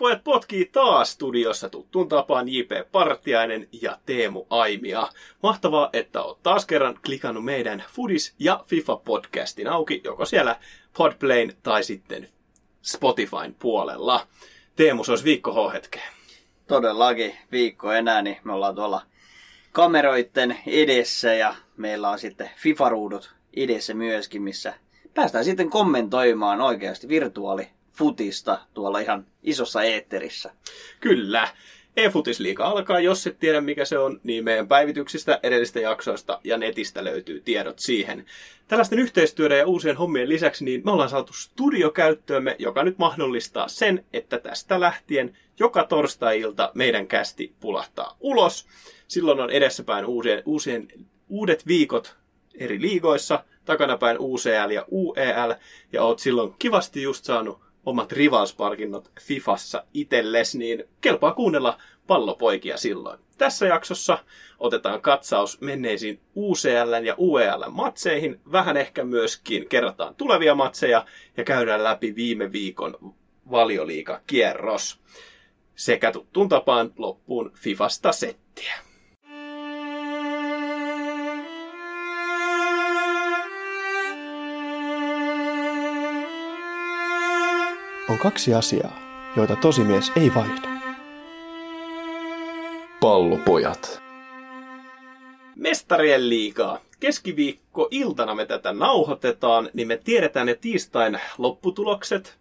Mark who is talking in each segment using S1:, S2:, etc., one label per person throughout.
S1: Pallopojat potkii taas studiossa tuttuun tapaan J.P. Partiainen ja Teemu Aimia. Mahtavaa, että oot taas kerran klikannut meidän Foodis ja FIFA-podcastin auki, joko siellä Podplayn tai sitten Spotifyn puolella. Teemu, se olisi viikko H-hetkeä.
S2: Todellakin viikko enää, niin me ollaan tuolla kameroitten edessä ja meillä on sitten FIFA-ruudut edessä myöskin, missä päästään sitten kommentoimaan oikeasti virtuaali futista tuolla ihan isossa eetterissä.
S1: Kyllä. E-futisliiga alkaa, jos et tiedä mikä se on, niin meidän päivityksistä, edellistä jaksoista ja netistä löytyy tiedot siihen. Tällaisten yhteistyöiden ja uusien hommien lisäksi niin me ollaan saatu studiokäyttöömme, joka nyt mahdollistaa sen, että tästä lähtien joka torstai-ilta meidän kästi pulahtaa ulos. Silloin on edessäpäin uusien, uusien, uudet viikot eri liigoissa, takanapäin UCL ja UEL, ja oot silloin kivasti just saanut omat rivalspalkinnot Fifassa itelles, niin kelpaa kuunnella pallopoikia silloin. Tässä jaksossa otetaan katsaus menneisiin UCL ja UEL matseihin, vähän ehkä myöskin kerrataan tulevia matseja ja käydään läpi viime viikon valioliiga kierros sekä tuttuun tapaan loppuun Fifasta settiä.
S3: On kaksi asiaa, joita tosimies ei vaihda.
S4: Pallopojat.
S1: Mestarien liigaa. Keskiviikko iltana me tätä nauhoitetaan, niin me tiedetään ne tiistain lopputulokset.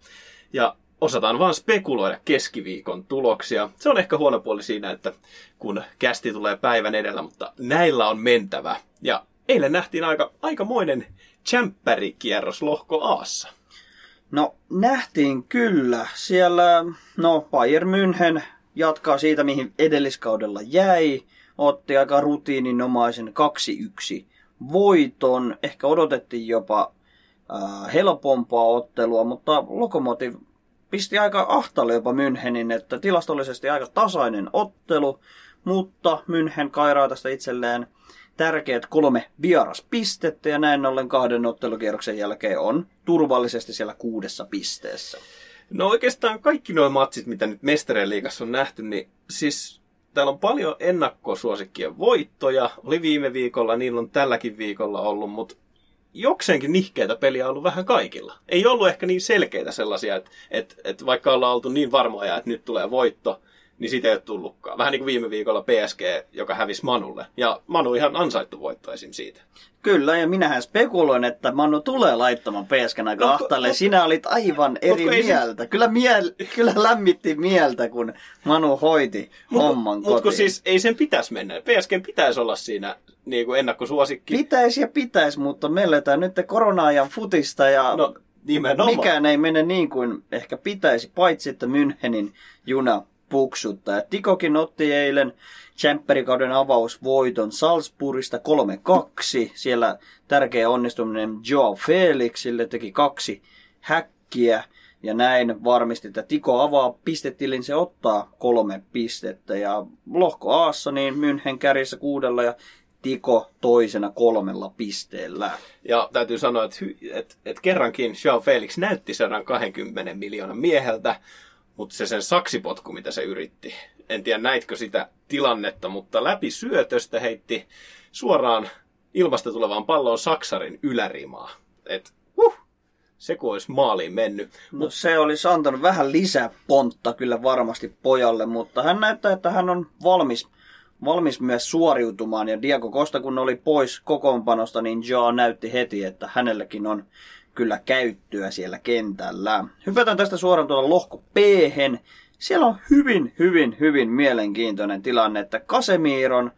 S1: Ja osataan vaan spekuloida keskiviikon tuloksia. Se on ehkä huono puoli siinä, että kun kästi tulee päivän edellä, mutta näillä on mentävä. Ja eilen nähtiin aika, aikamoinen tsempärikierros lohko Aassa.
S2: No nähtiin kyllä. Siellä, no Bayern München jatkaa siitä, mihin edelliskaudella jäi. Otti aika rutiininomaisen 2-1 voiton. Ehkä odotettiin jopa äh, helpompaa ottelua, mutta Lokomotiv pisti aika ahtalle jopa Münchenin, että tilastollisesti aika tasainen ottelu, mutta München kairaa tästä itselleen tärkeät kolme vieraspistettä ja näin ollen kahden ottelukierroksen jälkeen on turvallisesti siellä kuudessa pisteessä.
S1: No oikeastaan kaikki nuo matsit, mitä nyt Mestarien liigassa on nähty, niin siis täällä on paljon ennakkosuosikkien voittoja. Oli viime viikolla, niillä on tälläkin viikolla ollut, mutta jokseenkin nihkeitä peliä on ollut vähän kaikilla. Ei ollut ehkä niin selkeitä sellaisia, että, että, että vaikka ollaan oltu niin varmoja, että nyt tulee voitto, niin siitä ei ole tullutkaan. Vähän niin kuin viime viikolla PSG, joka hävisi Manulle. Ja Manu ihan ansaittu voitto esim. siitä.
S2: Kyllä, ja minähän spekuloin, että Manu tulee laittamaan PSG aika no, ahtalle. No, Sinä olit aivan eri mieltä. Se... Kyllä, miel, kyllä lämmitti mieltä, kun Manu hoiti mut, homman
S1: Mutta kun siis ei sen pitäisi mennä. PSG pitäisi olla siinä niin kuin ennakkosuosikki.
S2: Pitäisi ja pitäisi, mutta me eletään nyt korona-ajan futista ja no, Nimenomaan. Mikään ei mene niin kuin ehkä pitäisi, paitsi että Münchenin juna puksuttaa. Tikokin otti eilen Champerikauden avausvoiton Salzburgista 3-2. Siellä tärkeä onnistuminen Joe Felixille teki kaksi häkkiä. Ja näin varmisti, että Tiko avaa pistetilin, se ottaa kolme pistettä. Ja lohko Aassa niin München kärjessä kuudella ja Tiko toisena kolmella pisteellä.
S1: Ja täytyy sanoa, että, että, että kerrankin Joao Felix näytti 120 miljoonan mieheltä, mutta se sen saksipotku, mitä se yritti, en tiedä näitkö sitä tilannetta, mutta läpi syötöstä heitti suoraan ilmasta tulevaan palloon Saksarin ylärimaa. Et, uh, se kun olisi maaliin mennyt.
S2: No Mut... se olisi antanut vähän lisää pontta kyllä varmasti pojalle, mutta hän näyttää, että hän on valmis, valmis myös suoriutumaan. Ja Diego Costa kun oli pois kokoonpanosta, niin Joe näytti heti, että hänelläkin on kyllä käyttöä siellä kentällä. Hypätään tästä suoraan tuolla lohko p Siellä on hyvin, hyvin, hyvin mielenkiintoinen tilanne, että Kasemiron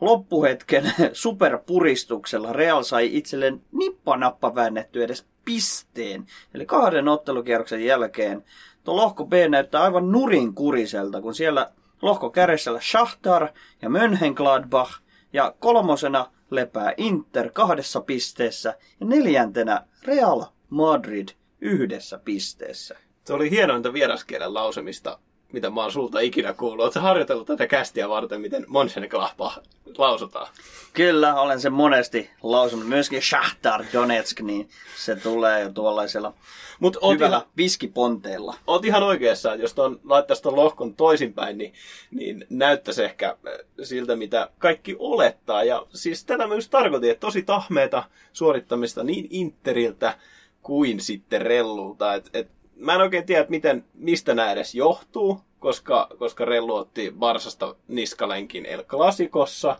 S2: loppuhetken superpuristuksella Real sai itselleen nippanappa väännetty edes pisteen. Eli kahden ottelukierroksen jälkeen tuo lohko B näyttää aivan nurinkuriselta, kun siellä lohko kärjessä Schachtar ja Mönchengladbach ja kolmosena lepää Inter kahdessa pisteessä ja neljäntenä Real Madrid yhdessä pisteessä.
S1: Se oli hienointa vieraskielen lausumista mitä mä oon sulta ikinä kuullut. Oletko harjoitellut tätä kästiä varten, miten Mönchengladbach lausutaan?
S2: Kyllä, olen sen monesti lausunut. Myöskin Shahtar Donetsk, niin se tulee jo tuollaisella
S1: Mut oot
S2: hyvällä
S1: ihan,
S2: viskiponteella.
S1: oot ihan oikeassa, että jos ton, laittaisi ton lohkon toisinpäin, niin, niin näyttäisi ehkä äh, siltä, mitä kaikki olettaa. Ja siis tätä myös tarkoitin, että tosi tahmeita suorittamista niin Interiltä kuin sitten Rellulta. Et, et, mä en oikein tiedä, miten, mistä nämä edes johtuu, koska, koska Rellu otti Barsasta niskalenkin El Clasicossa.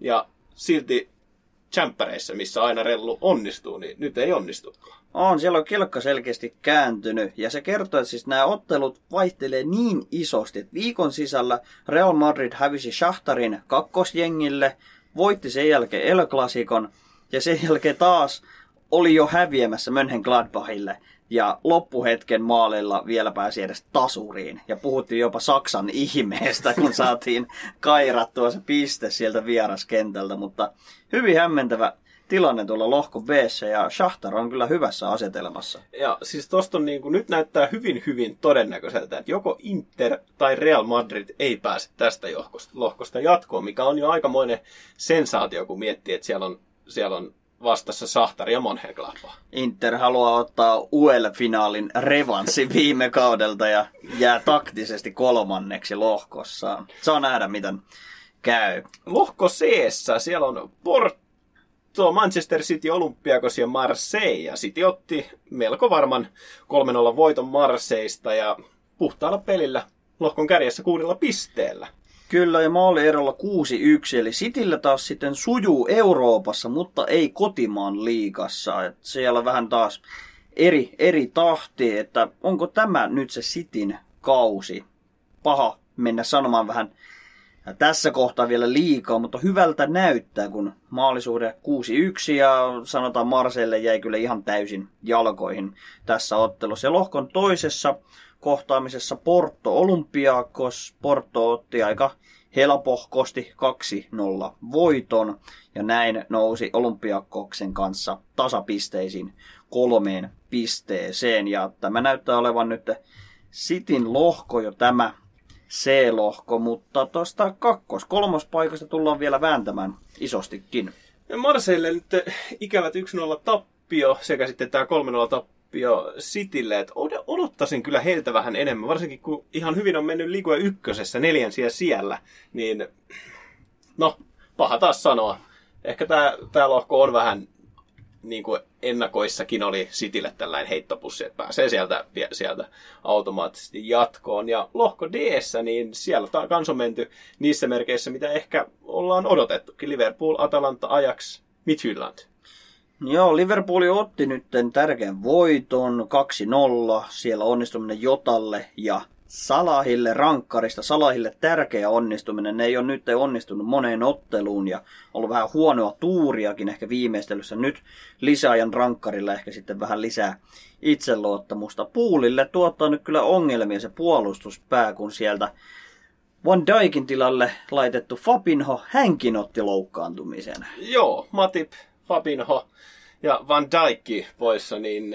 S1: Ja silti Champereissa, missä aina Rellu onnistuu, niin nyt ei onnistu.
S2: On, siellä on kelkka selkeästi kääntynyt ja se kertoo, että siis nämä ottelut vaihtelee niin isosti, että viikon sisällä Real Madrid hävisi Shahtarin kakkosjengille, voitti sen jälkeen El Clasicon ja sen jälkeen taas oli jo häviämässä Mönchengladbachille ja loppuhetken maalilla vielä pääsi edes tasuriin. Ja puhuttiin jopa Saksan ihmeestä, kun saatiin kairattua se piste sieltä vieraskentältä. Mutta hyvin hämmentävä tilanne tuolla lohko b ja Shahtar on kyllä hyvässä asetelmassa.
S1: Ja siis tosta niin kuin, nyt näyttää hyvin hyvin todennäköiseltä, että joko Inter tai Real Madrid ei pääse tästä lohkosta, lohkosta jatkoon, mikä on jo aikamoinen sensaatio, kun miettii, että siellä on, siellä on vastassa Sahtari ja Monheglapa.
S2: Inter haluaa ottaa UEL-finaalin revanssi viime kaudelta ja jää taktisesti kolmanneksi lohkossaan. Saa nähdä, miten käy.
S1: Lohko c siellä on Porto, Manchester City, Olympiakos ja Marseille. Ja City otti melko varman 3-0 voiton Marseista ja puhtaalla pelillä lohkon kärjessä kuudella pisteellä.
S2: Kyllä, ja maalierolla 6-1, eli Cityllä taas sitten sujuu Euroopassa, mutta ei kotimaan liigassa. Et siellä vähän taas eri, eri tahti, että onko tämä nyt se Cityn kausi? Paha mennä sanomaan vähän tässä kohtaa vielä liikaa, mutta hyvältä näyttää, kun maalisuhde 6-1 ja sanotaan Marselle jäi kyllä ihan täysin jalkoihin tässä ottelussa. Ja lohkon toisessa kohtaamisessa Porto Olympiakos. Porto otti aika helpohkosti 2-0 voiton ja näin nousi Olympiakoksen kanssa tasapisteisiin kolmeen pisteeseen. Ja tämä näyttää olevan nyt Sitin lohko jo tämä C-lohko, mutta tuosta kakkos, kolmos paikasta tullaan vielä vääntämään isostikin.
S1: Marseille nyt ikävät 1-0 tappio sekä sitten tämä 3-0 tappio Citylle, että odottaisin kyllä heiltä vähän enemmän, varsinkin kun ihan hyvin on mennyt Ligue ykkösessä neljän siellä niin no, paha taas sanoa. Ehkä tämä, tämä lohko on vähän niin kuin ennakoissakin oli Citylle tällainen heittopussi, että pääsee sieltä, sieltä automaattisesti jatkoon. Ja lohko d niin siellä on kans on menty niissä merkeissä, mitä ehkä ollaan odotettukin. Liverpool, Atalanta, Ajax, Midtjylland.
S2: Joo, Liverpool otti nyt tärkeän voiton 2-0. Siellä onnistuminen Jotalle ja Salahille rankkarista. Salahille tärkeä onnistuminen. Ne ei ole nyt onnistunut moneen otteluun ja ollut vähän huonoa tuuriakin ehkä viimeistelyssä. Nyt lisäajan rankkarilla ehkä sitten vähän lisää itseluottamusta. Puulille tuottaa nyt kyllä ongelmia se puolustuspää, kun sieltä Van Dijkin tilalle laitettu Fabinho, hänkin otti loukkaantumisen.
S1: Joo, Matip, Fabinho ja Van Dijk poissa, niin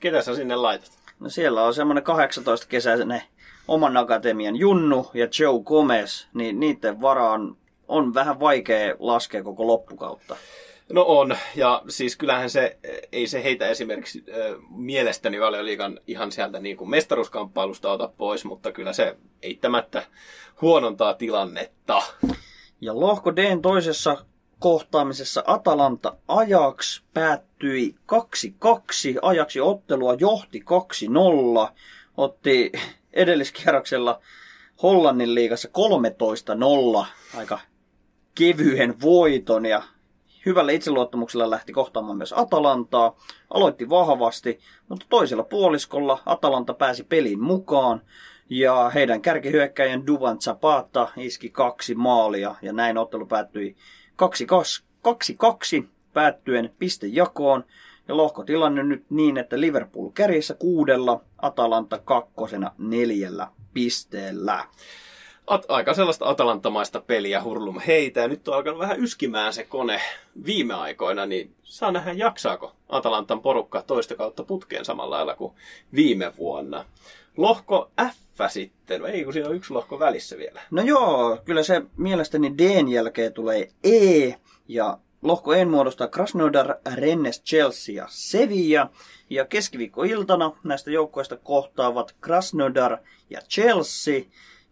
S1: ketä sä sinne laitat?
S2: No siellä on semmoinen 18 kesäinen oman akatemian Junnu ja Joe Gomez, niin niiden varaan on vähän vaikea laskea koko loppukautta.
S1: No on, ja siis kyllähän se, ei se heitä esimerkiksi äh, mielestäni valioliikan ihan sieltä niin kuin mestaruuskamppailusta ota pois, mutta kyllä se eittämättä huonontaa tilannetta.
S2: Ja lohko D toisessa kohtaamisessa Atalanta Ajax päättyi 2-2. Ajaksi ottelua johti 2-0. Otti edelliskierroksella Hollannin liigassa 13-0 aika kevyen voiton ja hyvällä itseluottamuksella lähti kohtaamaan myös Atalantaa. Aloitti vahvasti, mutta toisella puoliskolla Atalanta pääsi peliin mukaan ja heidän kärkihyökkäjän Duvan Zapata iski kaksi maalia ja näin ottelu päättyi 2-2 päättyen pistejakoon. Ja lohkotilanne nyt niin, että Liverpool kärjessä kuudella, Atalanta kakkosena neljällä pisteellä.
S1: At, aika sellaista atalantamaista peliä hurlum heitä. Ja nyt on alkanut vähän yskimään se kone viime aikoina, niin saa nähdä jaksaako Atalantan porukka toista kautta putkeen samalla lailla kuin viime vuonna. Lohko F sitten, ei kun siinä on yksi lohko välissä vielä.
S2: No joo, kyllä se mielestäni Dn jälkeen tulee E, ja lohko E muodostaa Krasnodar, Rennes, Chelsea ja Sevilla. Ja keskiviikkoiltana näistä joukkueista kohtaavat Krasnodar ja Chelsea.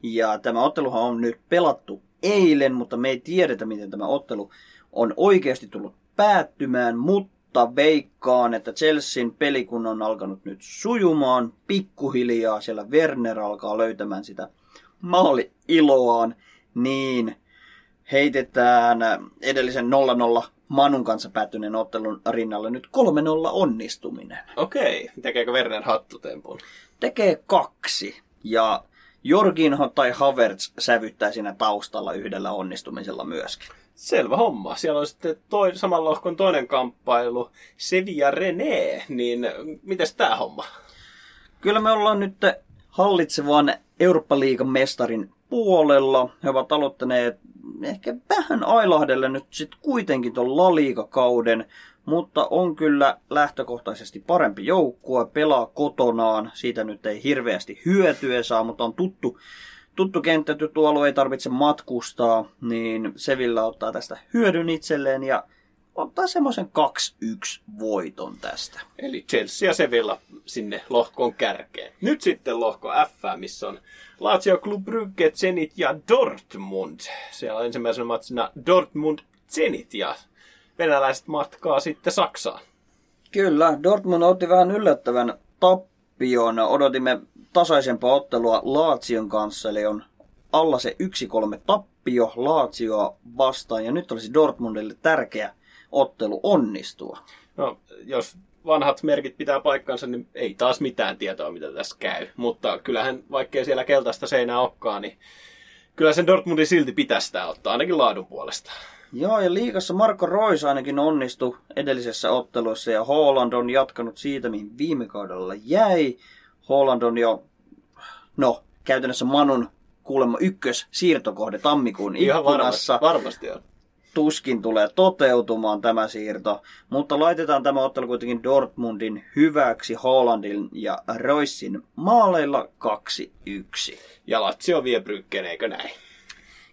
S2: Ja tämä otteluhan on nyt pelattu eilen, mutta me ei tiedetä, miten tämä ottelu on oikeasti tullut päättymään, mutta veikkaan, että Chelsean peli kun on alkanut nyt sujumaan pikkuhiljaa, siellä Werner alkaa löytämään sitä maali-iloaan, niin heitetään edellisen 0-0 Manun kanssa päättyneen ottelun rinnalle nyt 3-0 onnistuminen.
S1: Okei, tekeekö Werner hattutempun?
S2: Tekee kaksi. Ja Jorginho tai Havertz sävyttää siinä taustalla yhdellä onnistumisella myöskin.
S1: Selvä homma. Siellä on sitten toi, saman lohkon toinen kamppailu, Sevilla René, niin mites tää homma?
S2: Kyllä me ollaan nyt hallitsevan Eurooppa-liigan mestarin puolella. He ovat aloittaneet ehkä vähän ailahdelle nyt sitten kuitenkin tuon La Liga-kauden, mutta on kyllä lähtökohtaisesti parempi joukkue, pelaa kotonaan, siitä nyt ei hirveästi hyötyä saa, mutta on tuttu, tuttu kenttä, tuttu alue, ei tarvitse matkustaa, niin Sevilla ottaa tästä hyödyn itselleen ja ottaa semmoisen 2-1 voiton tästä.
S1: Eli Chelsea ja Sevilla sinne lohkoon kärkeen. Nyt sitten lohko F, missä on Lazio, Club Brugge, Zenit ja Dortmund. Siellä on ensimmäisenä matsina Dortmund, Zenit ja venäläiset matkaa sitten Saksaan.
S2: Kyllä, Dortmund otti vähän yllättävän tappion. Odotimme tasaisempaa ottelua Laatsion kanssa, eli on alla se 1-3 tappio Laatsioa vastaan, ja nyt olisi Dortmundille tärkeä ottelu onnistua.
S1: No, jos vanhat merkit pitää paikkansa, niin ei taas mitään tietoa, mitä tässä käy. Mutta kyllähän, vaikkei siellä keltaista seinää olekaan, niin kyllä sen Dortmundin silti pitäisi sitä ottaa, ainakin laadun puolesta.
S2: Joo, ja liikassa Marko Rois ainakin onnistui edellisessä ottelussa, ja Holland on jatkanut siitä, mihin viime kaudella jäi. Holland on jo, no, käytännössä Manun kuulemma ykkös siirtokohde tammikuun
S1: Ihan
S2: ikkunassa.
S1: varmasti, varmasti on.
S2: tuskin tulee toteutumaan tämä siirto, mutta laitetaan tämä ottelu kuitenkin Dortmundin hyväksi Hollandin ja Roissin maaleilla 2-1.
S1: Ja Lazio vie Bryggeen, eikö näin?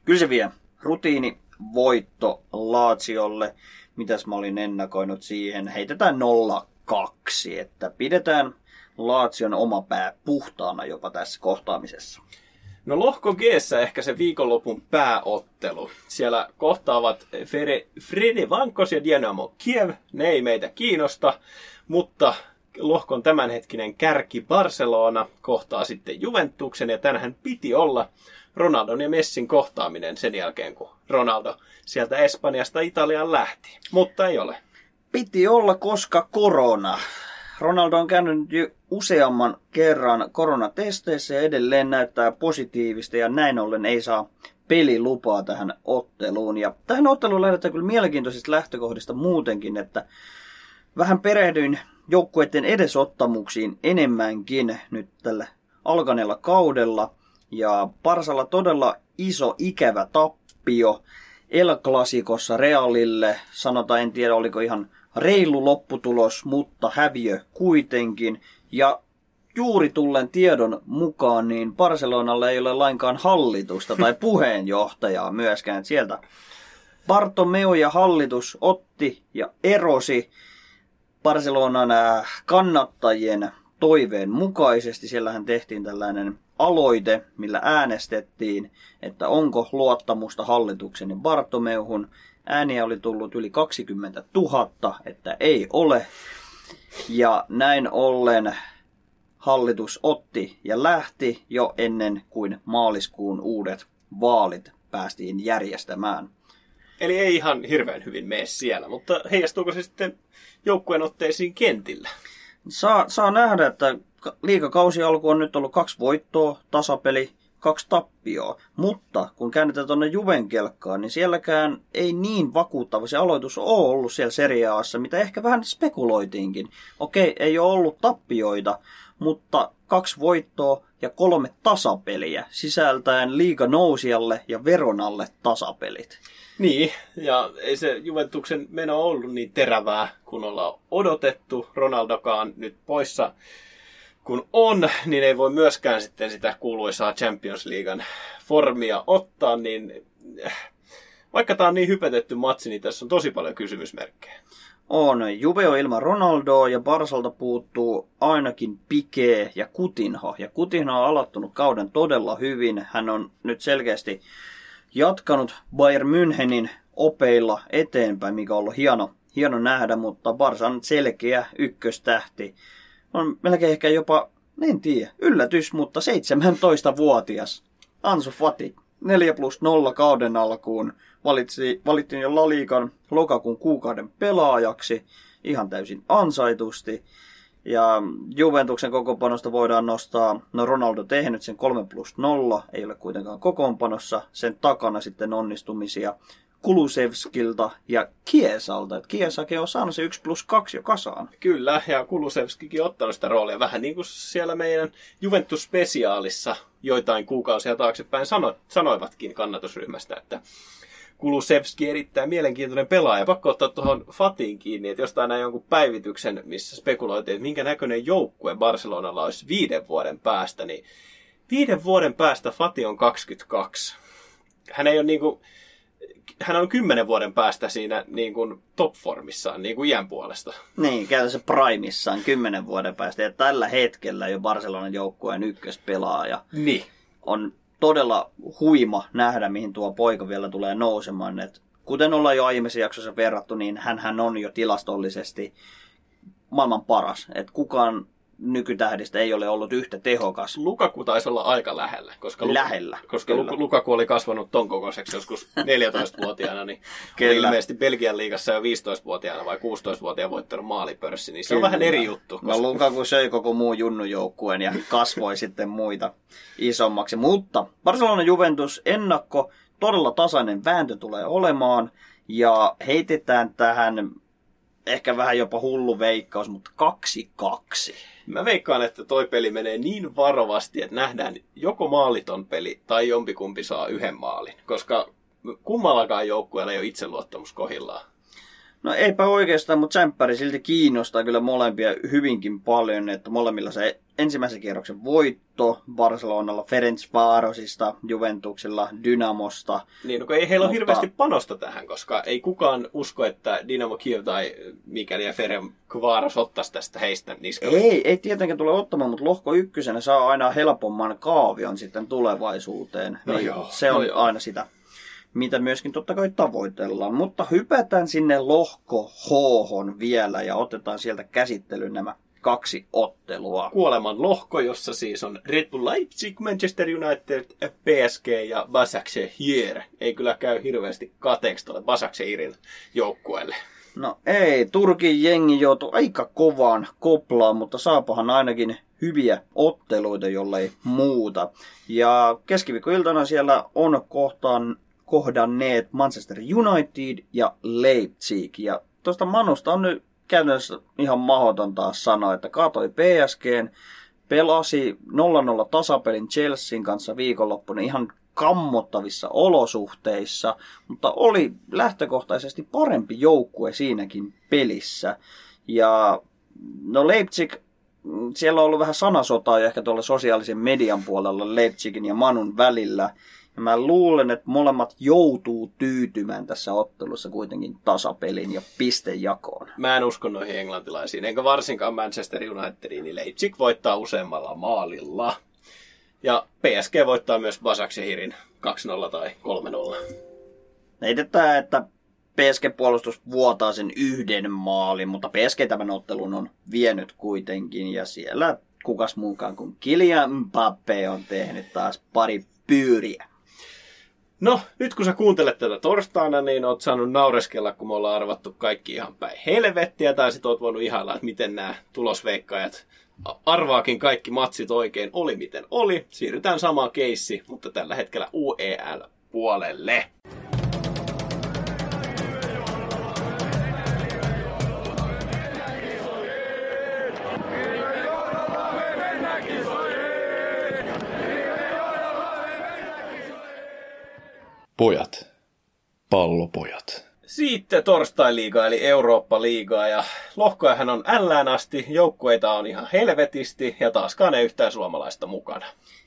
S2: Kyllä se vie. Rutiini voitto Laatsiolle. Mitäs mä olin ennakoinut siihen? Heitetään 0-2, että pidetään Laatsion oma pää puhtaana jopa tässä kohtaamisessa.
S1: No lohko g ehkä se viikonlopun pääottelu. Siellä kohtaavat Fere, Frede Vankos ja Dynamo Kiev. Ne ei meitä kiinnosta, mutta lohkon tämänhetkinen kärki Barcelona kohtaa sitten Juventuksen ja tänään piti olla Ronaldon ja Messin kohtaaminen sen jälkeen, kun Ronaldo sieltä Espanjasta Italiaan lähti. Mutta ei ole.
S2: Piti olla, koska korona. Ronaldo on käynyt jo useamman kerran koronatesteissä ja edelleen näyttää positiivista ja näin ollen ei saa pelilupaa tähän otteluun. Ja tähän otteluun lähdetään kyllä mielenkiintoisista lähtökohdista muutenkin, että vähän perehdyin joukkueiden edesottamuksiin enemmänkin nyt tällä alkaneella kaudella. Ja Parsalla todella iso ikävä tappio El Clasicossa Realille. Sanotaan, en tiedä oliko ihan reilu lopputulos, mutta häviö kuitenkin. Ja juuri tulleen tiedon mukaan, niin Barcelonalla ei ole lainkaan hallitusta tai puheenjohtajaa myöskään. Sieltä Bartomeu ja hallitus otti ja erosi Barcelonan äh, kannattajien toiveen mukaisesti. Siellähän tehtiin tällainen aloite, millä äänestettiin, että onko luottamusta hallituksen ja Bartomeuhun. Ääniä oli tullut yli 20 000, että ei ole. Ja näin ollen hallitus otti ja lähti jo ennen kuin maaliskuun uudet vaalit päästiin järjestämään.
S1: Eli ei ihan hirveän hyvin mene siellä, mutta heijastuuko se sitten joukkueen otteisiin kentillä?
S2: Saa, saa nähdä, että liikakausi alku on nyt ollut kaksi voittoa, tasapeli, kaksi tappioa. Mutta kun käännetään tuonne Juven kelkkaan, niin sielläkään ei niin vakuuttava se aloitus ole ollut siellä seriaassa, mitä ehkä vähän spekuloitiinkin. Okei, ei ole ollut tappioita, mutta kaksi voittoa ja kolme tasapeliä sisältäen liiga nousijalle ja Veronalle tasapelit.
S1: Niin, ja ei se Juventuksen meno ollut niin terävää, kun ollaan odotettu. Ronaldokaan nyt poissa kun on, niin ei voi myöskään sitten sitä kuuluisaa Champions Leaguean formia ottaa, niin äh, vaikka tämä on niin hypetetty matsi, niin tässä on tosi paljon kysymysmerkkejä.
S2: On. Juve on ilman Ronaldoa ja Barsalta puuttuu ainakin Pique ja Kutinho. Ja Kutinho on aloittanut kauden todella hyvin. Hän on nyt selkeästi jatkanut Bayern Münchenin opeilla eteenpäin, mikä on ollut hieno, hieno nähdä, mutta Barsa on selkeä ykköstähti. On melkein ehkä jopa, en tiedä, yllätys, mutta 17-vuotias Ansu Fati 4 plus 0 kauden alkuun. Valitsi, valittiin jo Laliikan lokakuun kuukauden pelaajaksi ihan täysin ansaitusti. Ja Juventuksen kokoonpanosta voidaan nostaa, no Ronaldo tehnyt sen 3 plus 0, ei ole kuitenkaan kokoonpanossa. Sen takana sitten onnistumisia Kulusevskilta ja Kiesalta. Et Kiesakin on saanut se 1 plus 2 jo kasaan.
S1: Kyllä, ja Kulusevskikin ottanut sitä roolia vähän niin kuin siellä meidän Juventus-spesiaalissa joitain kuukausia taaksepäin sano, sanoivatkin kannatusryhmästä, että Kulusevski erittäin mielenkiintoinen pelaaja. Pakko ottaa tuohon Fatiin kiinni, että jostain näin jonkun päivityksen, missä spekuloitiin, että minkä näköinen joukkue Barcelonalla olisi viiden vuoden päästä, niin viiden vuoden päästä Fati on 22. Hän ei ole niin kuin, hän on kymmenen vuoden päästä siinä niin kuin top-formissaan niin kuin iän puolesta.
S2: Niin, käytännössä primissaan kymmenen vuoden päästä. Ja tällä hetkellä jo Barcelonan joukkueen ykköspelaaja
S1: Niin.
S2: on todella huima nähdä, mihin tuo poika vielä tulee nousemaan. Et kuten ollaan jo aiemmissa jaksossa verrattu, niin hän on jo tilastollisesti maailman paras. Et kukaan nykytähdistä ei ole ollut yhtä tehokas.
S1: Lukaku taisi olla aika lähellä. Koska
S2: Lähellä,
S1: Koska
S2: kyllä.
S1: Lu- Lukaku oli kasvanut ton kokoiseksi joskus 14-vuotiaana, niin
S2: Kyllä.
S1: oli ilmeisesti Belgian liigassa jo 15-vuotiaana vai 16-vuotiaana voittanut maalipörssi, niin se on
S2: Kyllä.
S1: vähän eri juttu.
S2: No
S1: Koska...
S2: Lukaku söi koko muu junnujoukkueen ja kasvoi sitten muita isommaksi. Mutta Barcelona Juventus ennakko, todella tasainen vääntö tulee olemaan. Ja heitetään tähän ehkä vähän jopa hullu veikkaus, mutta kaksi kaksi.
S1: Mä veikkaan, että toi peli menee niin varovasti, että nähdään joko maaliton peli tai jompikumpi saa yhden maalin. Koska kummallakaan joukkueella ei ole itseluottamus kohillaan.
S2: No eipä oikeastaan, mutta Tsemppäri silti kiinnostaa kyllä molempia hyvinkin paljon, että molemmilla se ensimmäisen kierroksen voitto Barcelonalla Ferencvarosista, Juventuksella Dynamosta.
S1: Niin, no kun ei heillä ole
S2: Mutta-
S1: hirveästi panosta tähän, koska ei kukaan usko, että Dynamo Kiev tai mikäli ja Ferem Kvaros ottaisi tästä heistä niskalle.
S2: Ei, ei tietenkään tule ottamaan, mutta lohko ykkösenä saa aina helpomman kaavion sitten tulevaisuuteen.
S1: No
S2: Niin
S1: joo,
S2: se on
S1: no joo.
S2: aina sitä, mitä myöskin totta kai tavoitellaan. Mutta hypätään sinne lohko h vielä ja otetaan sieltä käsittelyyn nämä kaksi ottelua.
S1: Kuoleman lohko, jossa siis on Red Bull Leipzig, Manchester United, PSG ja Başakşehir. Ei kyllä käy hirveästi kateeksi tuolle Başakşehirin joukkueelle.
S2: No ei, Turkin jengi joutui aika kovaan koplaan, mutta saapahan ainakin hyviä otteluita, jollei muuta. Ja keskiviikkoiltana siellä on kohtaan kohdanneet Manchester United ja Leipzig. Ja tuosta Manusta on nyt käytännössä ihan mahdoton taas sanoa, että katoi PSGn, pelasi 0-0 tasapelin Chelsean kanssa viikonloppuna ihan kammottavissa olosuhteissa, mutta oli lähtökohtaisesti parempi joukkue siinäkin pelissä. Ja no Leipzig, mm, siellä on ollut vähän sanasotaa ehkä tuolla sosiaalisen median puolella Leipzigin ja Manun välillä. Ja mä luulen, että molemmat joutuu tyytymään tässä ottelussa kuitenkin tasapelin ja pistejakoon.
S1: Mä en usko noihin englantilaisiin, enkä varsinkaan Manchester Unitediin, niin Leipzig voittaa useammalla maalilla. Ja PSG voittaa myös Başakşehirin 2-0 tai 3-0.
S2: Heitetään, että PSG-puolustus vuotaa sen yhden maalin, mutta PSG tämän ottelun on vienyt kuitenkin. Ja siellä kukas muukaan kuin Kylian Mbappe on tehnyt taas pari pyyriä.
S1: No, nyt kun sä kuuntelet tätä torstaina, niin oot saanut naureskella, kun me ollaan arvattu kaikki ihan päin helvettiä, tai sit oot voinut ihailla, että miten nämä tulosveikkaajat arvaakin kaikki matsit oikein oli miten oli. Siirrytään samaan keissi, mutta tällä hetkellä UEL-puolelle.
S3: Pojat. Pallopojat.
S1: Sitten torstai-liiga eli Eurooppa-liigaa ja lohkojahan on ällään asti, joukkueita on ihan helvetisti ja taaskaan ei yhtään suomalaista mukana.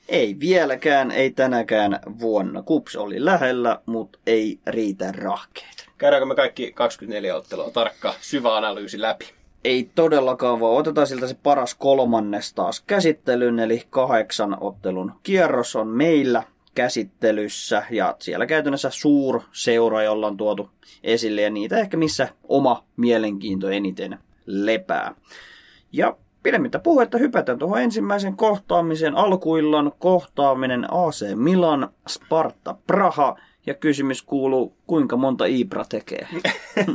S2: Ei vieläkään, ei tänäkään vuonna. Kups oli lähellä, mutta ei riitä rahkeet.
S1: Käydäänkö me kaikki 24 ottelua tarkka syvä analyysi läpi?
S2: Ei todellakaan, vaan otetaan siltä se paras kolmannes taas käsittelyyn, eli kahdeksan ottelun kierros on meillä käsittelyssä ja siellä käytännössä suur seura, jolla on tuotu esille ja niitä ehkä missä oma mielenkiinto eniten lepää. Ja pidemmittä puhetta hypätään tuohon ensimmäisen kohtaamisen alkuillan kohtaaminen AC Milan, Sparta Praha ja kysymys kuuluu, kuinka monta Ibra tekee?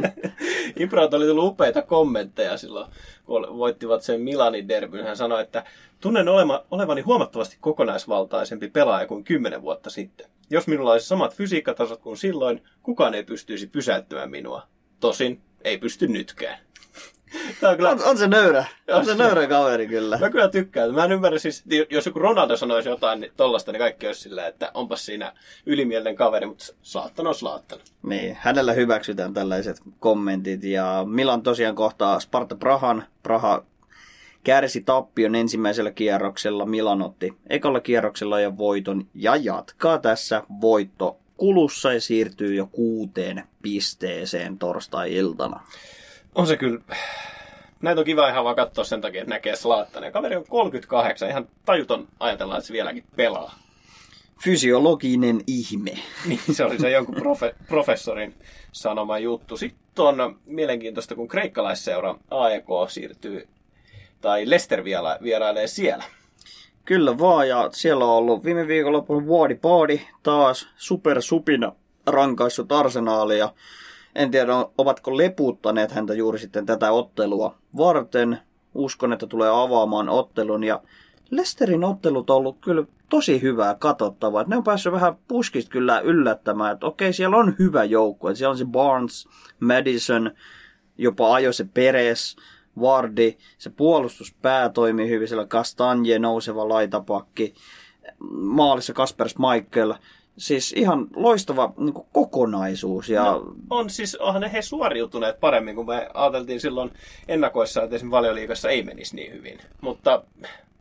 S1: Ibra oli tullut upeita kommentteja silloin, kun voittivat sen Milanin derbyn. Hän sanoi, että tunnen olema, olevani huomattavasti kokonaisvaltaisempi pelaaja kuin kymmenen vuotta sitten. Jos minulla olisi samat fysiikkatasot kuin silloin, kukaan ei pystyisi pysäyttämään minua. Tosin ei pysty nytkään.
S2: Tämä on, kyllä... on, on, se nöyrä. On se nöyrä kaveri kyllä.
S1: Mä kyllä tykkään. Mä en ymmärrä siis, jos joku Ronaldo sanoisi jotain niin tollasta, niin kaikki olisi silleen, että onpas siinä ylimielinen kaveri, mutta Slaattan on Slaattan.
S2: Niin, hänellä hyväksytään tällaiset kommentit. Ja Milan tosiaan kohtaa Sparta Prahan. Praha kärsi tappion ensimmäisellä kierroksella. Milan otti ekalla kierroksella ja voiton ja jatkaa tässä voitto kulussa ja siirtyy jo kuuteen pisteeseen torstai-iltana
S1: on se kyllä... Näitä on kiva ihan vaan katsoa sen takia, että näkee Ja Kaveri on 38, ihan tajuton ajatellaan, että se vieläkin pelaa.
S2: Fysiologinen ihme.
S1: niin, se oli se jonkun profe- professorin sanoma juttu. Sitten on mielenkiintoista, kun kreikkalaisseura AEK siirtyy, tai Lester vierailee siellä.
S2: Kyllä vaan, ja siellä on ollut viime viikonloppuna Vuodi Paadi taas supersupina rankaissut arsenaalia. En tiedä, ovatko leputtaneet häntä juuri sitten tätä ottelua varten. Uskon, että tulee avaamaan ottelun ja Lesterin ottelut on ollut kyllä tosi hyvää katsottavaa. Ne on päässyt vähän puskista kyllä yllättämään, että okei, siellä on hyvä joukko. Siellä on se Barnes, Madison, jopa ajo se Peres, Vardi, se puolustuspää toimii hyvin, siellä Kastanje, nouseva laitapakki, maalissa Kaspers Michael siis ihan loistava niin kuin kokonaisuus. Ja... No,
S1: on siis, onhan he suoriutuneet paremmin, kuin me ajateltiin silloin ennakoissa, että esimerkiksi valioliikassa ei menisi niin hyvin. Mutta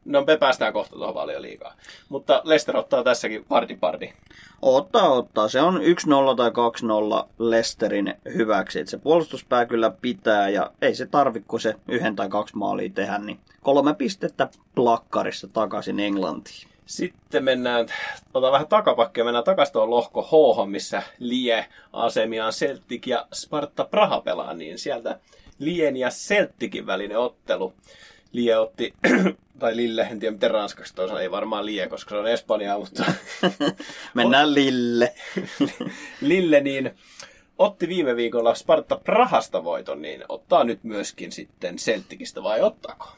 S1: no me päästään kohta tuohon valioliigaan. Mutta Lester ottaa tässäkin parti parti.
S2: Ottaa, ottaa. Se on 1-0 tai 2-0 Lesterin hyväksi. Et se puolustuspää kyllä pitää ja ei se tarvitse, se yhden tai kaksi maalia tehdä, niin kolme pistettä plakkarissa takaisin Englantiin.
S1: Sitten mennään, otetaan vähän takapakkia, mennään takaisin tuohon lohko H, missä Lie, Asemian, Celtic ja Sparta Praha pelaa, niin sieltä Lien ja Celticin välinen ottelu. Lie otti, tai Lille, en tiedä miten ranskaksi toisaalta, ei varmaan Lie, koska se on Espanjaa, mutta...
S2: Mennään Lille.
S1: Lille, niin otti viime viikolla Sparta Prahasta voiton, niin ottaa nyt myöskin sitten Celticistä vai ottaako?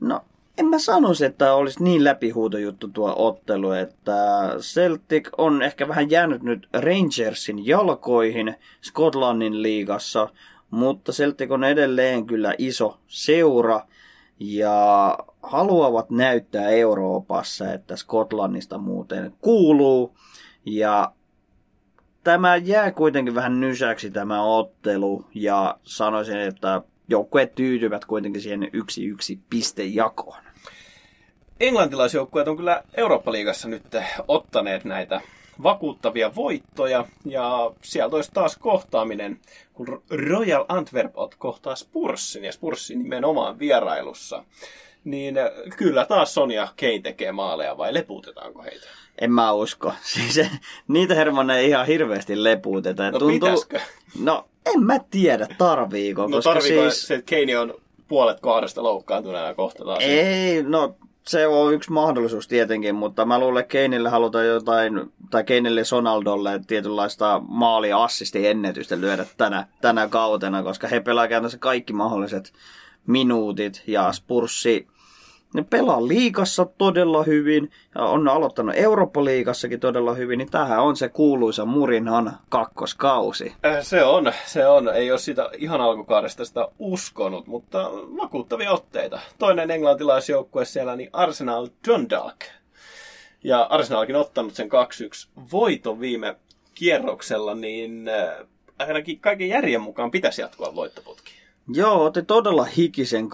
S2: No en mä sanoisi, että olisi niin läpihuutojuttu tuo ottelu, että Celtic on ehkä vähän jäänyt nyt Rangersin jalkoihin Skotlannin liigassa, mutta Celtic on edelleen kyllä iso seura ja haluavat näyttää Euroopassa, että Skotlannista muuten kuuluu ja tämä jää kuitenkin vähän nysäksi tämä ottelu ja sanoisin, että joukkueet tyytyvät kuitenkin siihen yksi yksi pistejakoon.
S1: Englantilaisjoukkueet on kyllä Eurooppa-liigassa nyt ottaneet näitä vakuuttavia voittoja, ja sieltä olisi taas kohtaaminen, kun Royal Antwerp kohtaa Spurssin, ja Spurssin nimenomaan vierailussa. Niin kyllä taas Sonia Kane tekee maaleja, vai leputetaanko heitä?
S2: En mä usko. Siis niitä Herman ei ihan hirveästi leputeta.
S1: No Tuntuu... pitäisikö?
S2: No en mä tiedä, tarviiko.
S1: No koska siis... se, että Kane on puolet kahdesta loukkaantuneena kohta taas?
S2: Ei, no se on yksi mahdollisuus tietenkin, mutta mä luulen, että Keinille halutaan jotain, tai Keinille Sonaldolle tietynlaista maali assisti lyödä tänä, tänä kautena, koska he pelaa käytännössä kaikki mahdolliset minuutit, ja Spurssi ne pelaa liikassa todella hyvin ja on aloittanut Eurooppa-liigassakin todella hyvin, niin tähän on se kuuluisa Murinhan kakkoskausi.
S1: Äh, se on, se on. Ei ole sitä ihan alkukaudesta sitä uskonut, mutta vakuuttavia otteita. Toinen englantilaisjoukkue siellä, niin Arsenal Dundalk. Ja Arsenalkin ottanut sen 2-1 voiton viime kierroksella, niin äh, ainakin kaiken järjen mukaan pitäisi jatkua voittoputki.
S2: Joo, otti todella hikisen 2-1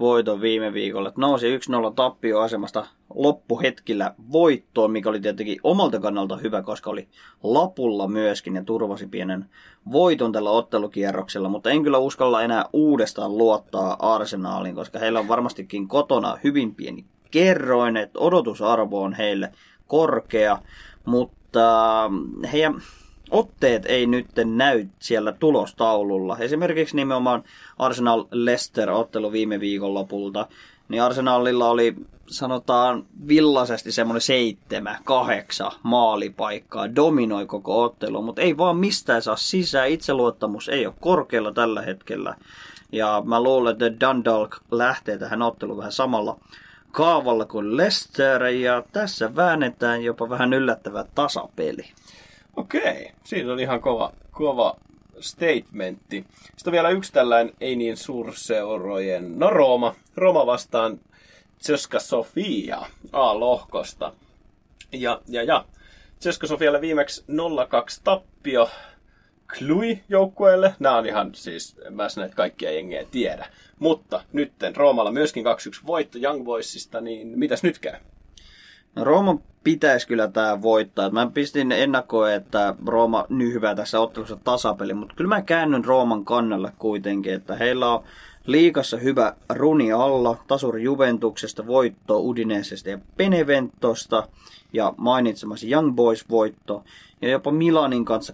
S2: voiton viime viikolla. Nousi 1-0 tappioasemasta loppuhetkillä voittoon, mikä oli tietenkin omalta kannalta hyvä, koska oli lapulla myöskin ja turvasi pienen voiton tällä ottelukierroksella. Mutta en kyllä uskalla enää uudestaan luottaa Arsenaaliin, koska heillä on varmastikin kotona hyvin pieni kerroin, että odotusarvo on heille korkea, mutta heidän otteet ei nyt näy siellä tulostaululla. Esimerkiksi nimenomaan Arsenal Leicester ottelu viime viikonlopulta, niin Arsenalilla oli sanotaan villaisesti semmoinen seitsemä, kahdeksan maalipaikkaa, dominoi koko ottelu, mutta ei vaan mistään saa sisään, itseluottamus ei ole korkealla tällä hetkellä. Ja mä luulen, että Dundalk lähtee tähän otteluun vähän samalla kaavalla kuin Leicester, ja tässä väännetään jopa vähän yllättävä tasapeli.
S1: Okei, siinä on ihan kova, kova statementti. Sitten on vielä yksi tällainen ei niin suurseurojen, no Rooma, Roma vastaan Tseska Sofia A-lohkosta. Ja, ja, ja. Tseska Sofialle viimeksi 0-2 tappio Klui joukkueelle. Nämä on ihan siis, mä näitä kaikkia jengejä tiedä. Mutta nytten Roomalla myöskin 2-1 voitto Young Boysista, niin mitäs nyt käy?
S2: Rooma pitäisi kyllä tämä voittaa. Mä pistin ennakkoon, että Rooma nyhvää tässä ottelussa tasapeli, mutta kyllä mä käännyn Rooman kannalle kuitenkin, että heillä on liikassa hyvä runi alla, tasuri Juventuksesta, voitto Udinesesta ja Beneventosta ja mainitsemasi Young Boys voitto ja jopa Milanin kanssa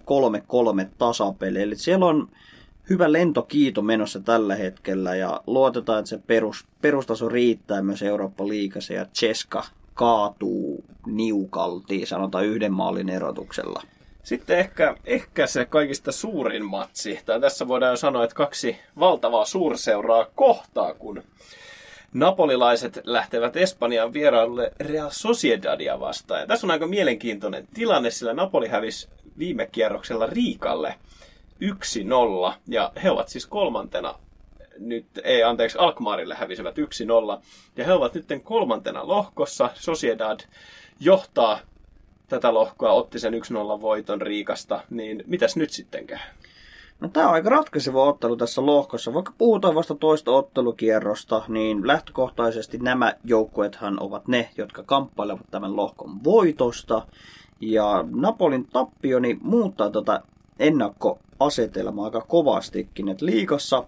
S2: 3-3 tasapeli. Eli siellä on hyvä lentokiito menossa tällä hetkellä ja luotetaan, että se perus, perustaso riittää myös Eurooppa-liigassa ja Cheska kaatuu niukalti, sanotaan yhden maalin erotuksella.
S1: Sitten ehkä, ehkä se kaikista suurin matsi, tai tässä voidaan jo sanoa, että kaksi valtavaa suurseuraa kohtaa, kun napolilaiset lähtevät Espanjan vierailulle Real Sociedadia vastaan. Ja tässä on aika mielenkiintoinen tilanne, sillä Napoli hävisi viime kierroksella Riikalle 1-0, ja he ovat siis kolmantena nyt, ei anteeksi, Alkmaarille hävisivät 1-0, ja he ovat nyt kolmantena lohkossa. Sociedad johtaa tätä lohkoa, otti sen 1-0 voiton Riikasta, niin mitäs nyt sitten käy?
S2: No tämä on aika ratkaiseva ottelu tässä lohkossa. Vaikka puhutaan vasta toista ottelukierrosta, niin lähtökohtaisesti nämä joukkuethan ovat ne, jotka kamppailevat tämän lohkon voitosta. Ja Napolin tappio niin muuttaa tätä ennakkoasetelmaa aika kovastikin. Et liikassa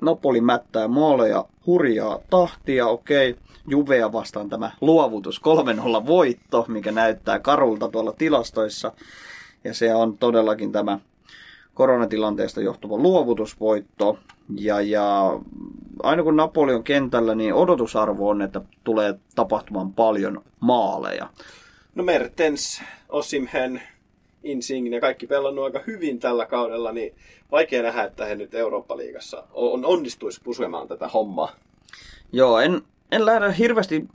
S2: Napoli mättää maaleja hurjaa tahtia, okei. Juvea vastaan tämä luovutus 3-0 voitto, mikä näyttää karulta tuolla tilastoissa. Ja se on todellakin tämä koronatilanteesta johtuva luovutusvoitto. Ja, ja aina kun Napoli on kentällä, niin odotusarvo on, että tulee tapahtumaan paljon maaleja.
S1: No Mertens, Osimhen, Insigne, kaikki pelannut aika hyvin tällä kaudella, niin vaikea nähdä, että he nyt Eurooppa-liigassa on, onnistuisi pusemaan tätä hommaa.
S2: Joo, en, en lähde hirveästi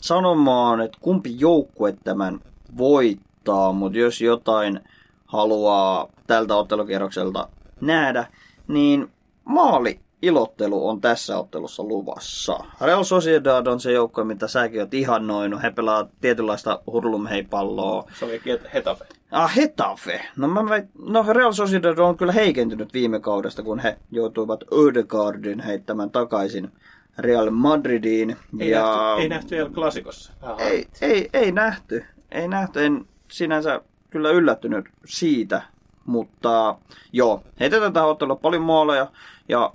S2: sanomaan, että kumpi joukkue tämän voittaa, mutta jos jotain haluaa tältä ottelukierrokselta nähdä, niin maali ilottelu on tässä ottelussa luvassa. Real Sociedad on se joukko, mitä säkin oot ihannoinut. He pelaa tietynlaista hurlumheipalloa.
S1: Se oli Hetafe.
S2: Ah, Hetafe. No, mä väit, no Real Sociedad on kyllä heikentynyt viime kaudesta, kun he joutuivat Ödegaardin heittämään takaisin Real Madridiin.
S1: Ei, ja... nähty, ei nähty El Clasicossa.
S2: Ei, ei, ei nähty. Ei nähty. En sinänsä kyllä yllättynyt siitä, mutta joo, heitetään tähän ottelua paljon maaleja ja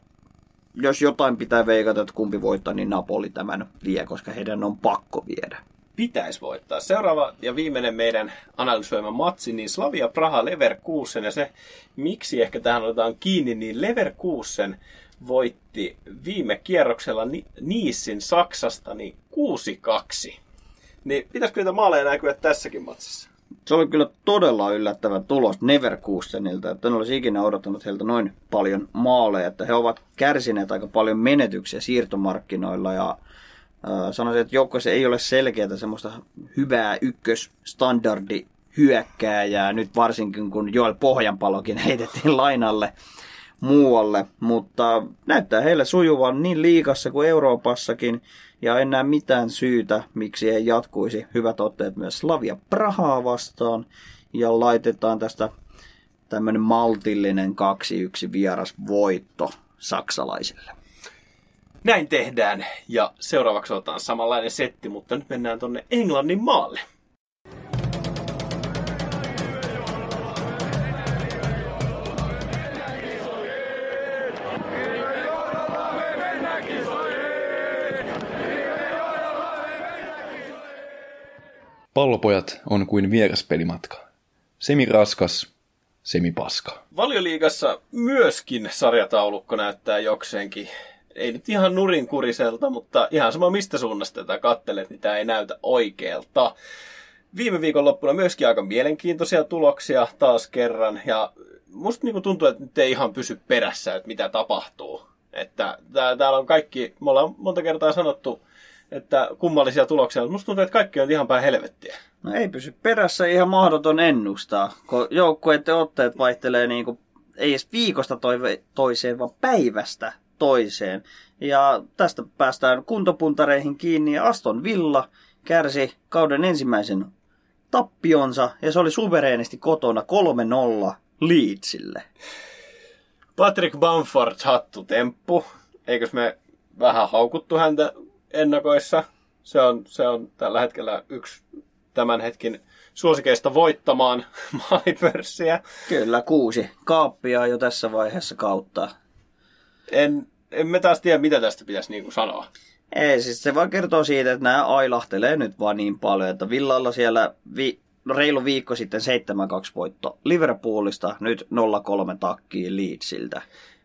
S2: jos jotain pitää veikata, että kumpi voittaa, niin Napoli tämän vie, koska heidän on pakko viedä.
S1: Pitäisi voittaa. Seuraava ja viimeinen meidän analysoima matsi, niin Slavia Praha Leverkusen. Ja se, miksi ehkä tähän otetaan kiinni, niin Leverkusen voitti viime kierroksella Niissin Saksasta niin 6-2. Niin pitäisikö niitä maaleja näkyä tässäkin matsissa?
S2: se oli kyllä todella yllättävä tulos Neverkusenilta, että en olisi ikinä odottanut heiltä noin paljon maaleja, että he ovat kärsineet aika paljon menetyksiä siirtomarkkinoilla ja sanoisin, että joukkueessa ei ole selkeää semmoista hyvää ykkösstandardi hyökkääjää, nyt varsinkin kun Joel Pohjanpalokin heitettiin lainalle muualle, mutta näyttää heille sujuvan niin liikassa kuin Euroopassakin, ja en näe mitään syytä, miksi ei jatkuisi hyvät otteet myös Slavia Prahaa vastaan, ja laitetaan tästä tämmöinen maltillinen 2-1 vieras voitto saksalaisille.
S1: Näin tehdään ja seuraavaksi otetaan samanlainen setti, mutta nyt mennään tonne Englannin maalle.
S4: Pallopojat on kuin vieraspelimatka. Semi raskas, semi paska.
S1: Valioliigassa myöskin sarjataulukko näyttää jokseenkin. Ei nyt ihan nurinkuriselta, mutta ihan sama mistä suunnasta tätä kattelet, niin tämä ei näytä oikealta. Viime viikon loppuna myöskin aika mielenkiintoisia tuloksia taas kerran. Ja musta niinku tuntuu, että nyt ei ihan pysy perässä, että mitä tapahtuu. Että tää, täällä on kaikki, me ollaan monta kertaa sanottu, että kummallisia tuloksia, mutta musta tuntuu, että kaikki on ihan päin helvettiä.
S2: No ei pysy perässä ihan mahdoton ennustaa, kun joukkueiden otteet vaihtelee niin kuin, ei edes viikosta toiseen, vaan päivästä toiseen. Ja tästä päästään kuntopuntareihin kiinni ja Aston Villa kärsi kauden ensimmäisen tappionsa ja se oli suvereenisti kotona 3-0 Leedsille.
S1: Patrick Bamford hattu temppu. Eikös me vähän haukuttu häntä ennakoissa? Se on, se on tällä hetkellä yksi tämän hetkin suosikeista voittamaan maalipörssiä.
S2: Kyllä, kuusi kaappia jo tässä vaiheessa kautta.
S1: En, en me taas tiedä, mitä tästä pitäisi niin kuin sanoa.
S2: Ei, siis se vaan kertoo siitä, että nämä ailahtelee nyt vaan niin paljon, että Villalla siellä vi- reilu viikko sitten 7-2 voitto Liverpoolista, nyt 0-3 takkii Leedsiltä.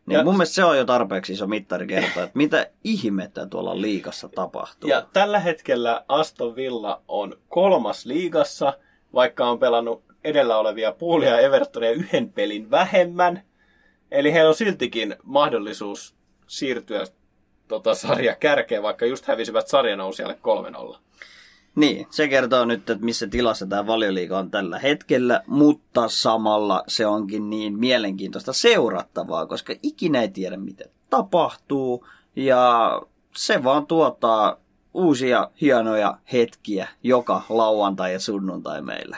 S2: Niin
S1: Ja-
S2: mun mielestä se on jo tarpeeksi iso mittari kertoa, että mitä ihmettä tuolla liikassa tapahtuu.
S1: Ja tällä hetkellä Aston Villa on kolmas liigassa, vaikka on pelannut edellä olevia puolia Evertonia yhden pelin vähemmän. Eli heillä on siltikin mahdollisuus siirtyä tota sarja kärkeen, vaikka just hävisivät sarjanousijalle 3-0.
S2: Niin, se kertoo nyt, että missä tilassa tämä valioliiga on tällä hetkellä, mutta samalla se onkin niin mielenkiintoista seurattavaa, koska ikinä ei tiedä, mitä tapahtuu, ja se vaan tuottaa uusia hienoja hetkiä joka lauantai ja sunnuntai meille.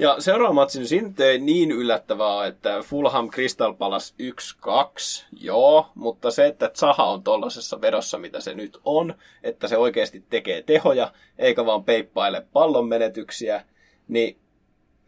S1: Ja seuraava matsi nyt ei niin yllättävää, että Fulham Crystal Palace 1-2, joo, mutta se, että Zaha on tollasessa vedossa, mitä se nyt on, että se oikeasti tekee tehoja, eikä vaan peippaile pallon menetyksiä, niin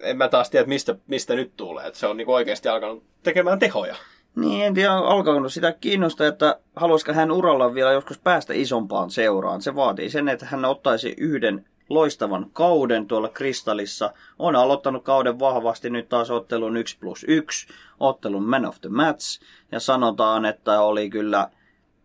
S1: en mä taas tiedä, mistä, mistä nyt tulee. Että se on niinku oikeasti alkanut tekemään tehoja.
S2: Niin, en tiedä, alkanut sitä kiinnostaa, että haluaisiko hän uralla vielä joskus päästä isompaan seuraan. Se vaatii sen, että hän ottaisi yhden loistavan kauden tuolla Kristallissa. On aloittanut kauden vahvasti nyt taas ottelun 1 plus 1, ottelun man of the match. Ja sanotaan, että oli kyllä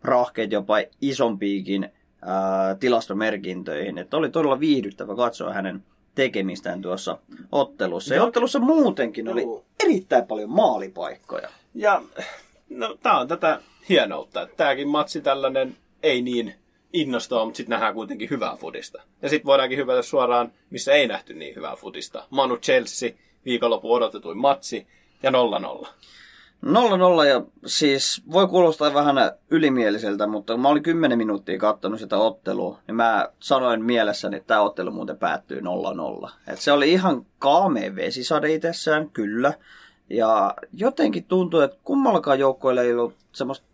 S2: rahkeet jopa isompiikin ää, tilastomerkintöihin. Että oli todella viihdyttävä katsoa hänen tekemistään tuossa ottelussa. Ja ottelussa muutenkin oli erittäin paljon maalipaikkoja.
S1: Ja no, tää on tätä hienoutta, että tääkin matsi tällainen ei niin innostava, mutta sitten nähdään kuitenkin hyvää fudista. Ja sitten voidaankin hypätä suoraan, missä ei nähty niin hyvää fudista. Manu Chelsea, viikonloppu odotetuin matsi ja 0-0.
S2: 0-0 ja siis voi kuulostaa vähän ylimieliseltä, mutta kun mä olin 10 minuuttia kattonut sitä ottelua, niin mä sanoin mielessäni, että tämä ottelu muuten päättyy 0-0. Et se oli ihan kaamea vesisade itsessään, kyllä. Ja jotenkin tuntuu, että kummallakaan joukkoilla ei ollut semmoista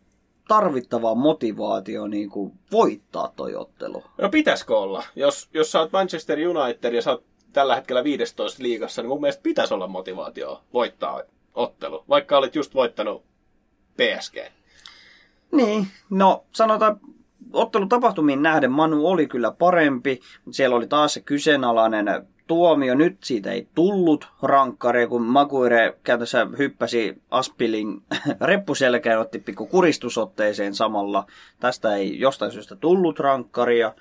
S2: tarvittavaa motivaatioa niin kuin voittaa toi ottelu.
S1: No pitäisikö olla? Jos, jos sä oot Manchester United ja sä oot tällä hetkellä 15 liigassa, niin mun mielestä pitäisi olla motivaatio voittaa ottelu, vaikka olit just voittanut PSG.
S2: Niin, no sanotaan ottelutapahtumiin nähden Manu oli kyllä parempi, mutta siellä oli taas se kyseenalainen tuomio. Nyt siitä ei tullut rankkaria, kun Maguire käytössä hyppäsi Aspilin reppuselkään, otti pikku kuristusotteeseen samalla. Tästä ei jostain syystä tullut rankkaria.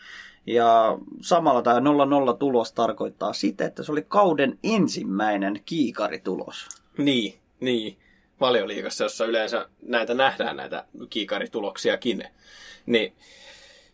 S2: Ja samalla tämä 0-0 tulos tarkoittaa sitä, että se oli kauden ensimmäinen kiikaritulos.
S1: Niin, niin. Valioliigassa, jossa yleensä näitä nähdään, näitä kiikarituloksiakin. Niin,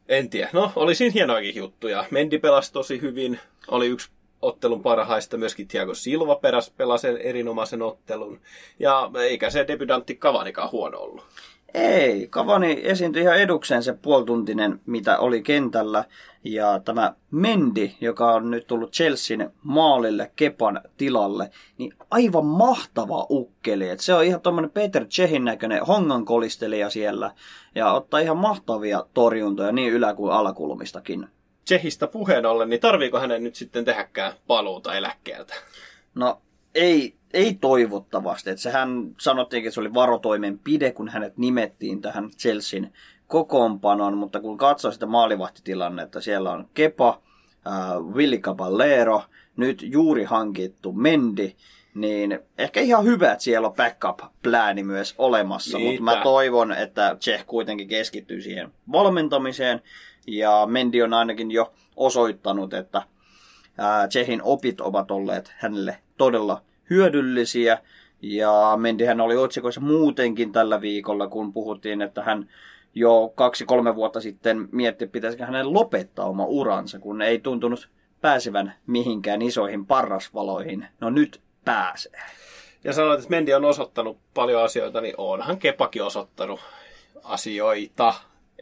S1: en tiedä. No, oli siinä hienoakin juttuja. Mendi pelasi tosi hyvin. Oli yksi ottelun parhaista. Myöskin Thiago Silva peräs pelasi erinomaisen ottelun. Ja eikä se debutantti Kavanikaan huono ollut.
S2: Ei, Cavani esiintyi ihan edukseen se puoltuntinen, mitä oli kentällä. Ja tämä Mendi, joka on nyt tullut Chelsean maalille Kepan tilalle, niin aivan mahtava ukkeli. Et se on ihan tuommoinen Peter Chehin näköinen hongan kolistelija siellä. Ja ottaa ihan mahtavia torjuntoja niin ylä- kuin alakulmistakin.
S1: Tsehistä puheen ollen, niin tarviiko hänen nyt sitten tehdäkään paluuta eläkkeeltä?
S2: No ei, ei toivottavasti. Et sehän sanottiinkin, että se oli varotoimenpide, kun hänet nimettiin tähän Chelsean kokoonpanon, mutta kun katsoo sitä maalivahtitilannetta, siellä on Kepa, äh, Willi Caballero, nyt juuri hankittu Mendi, niin ehkä ihan hyvä, että siellä on backup-plääni myös olemassa,
S1: Niitä.
S2: mutta mä toivon, että Tseh kuitenkin keskittyy siihen valmentamiseen, ja Mendi on ainakin jo osoittanut, että Tsehin opit ovat olleet hänelle todella hyödyllisiä. Ja Mendihän oli otsikoissa muutenkin tällä viikolla, kun puhuttiin, että hän jo kaksi-kolme vuotta sitten mietti, pitäisikö hänen lopettaa oma uransa, kun ei tuntunut pääsevän mihinkään isoihin parrasvaloihin. No nyt pääsee.
S1: Ja sanoit, että Mendi on osoittanut paljon asioita, niin onhan Kepakin osoittanut asioita.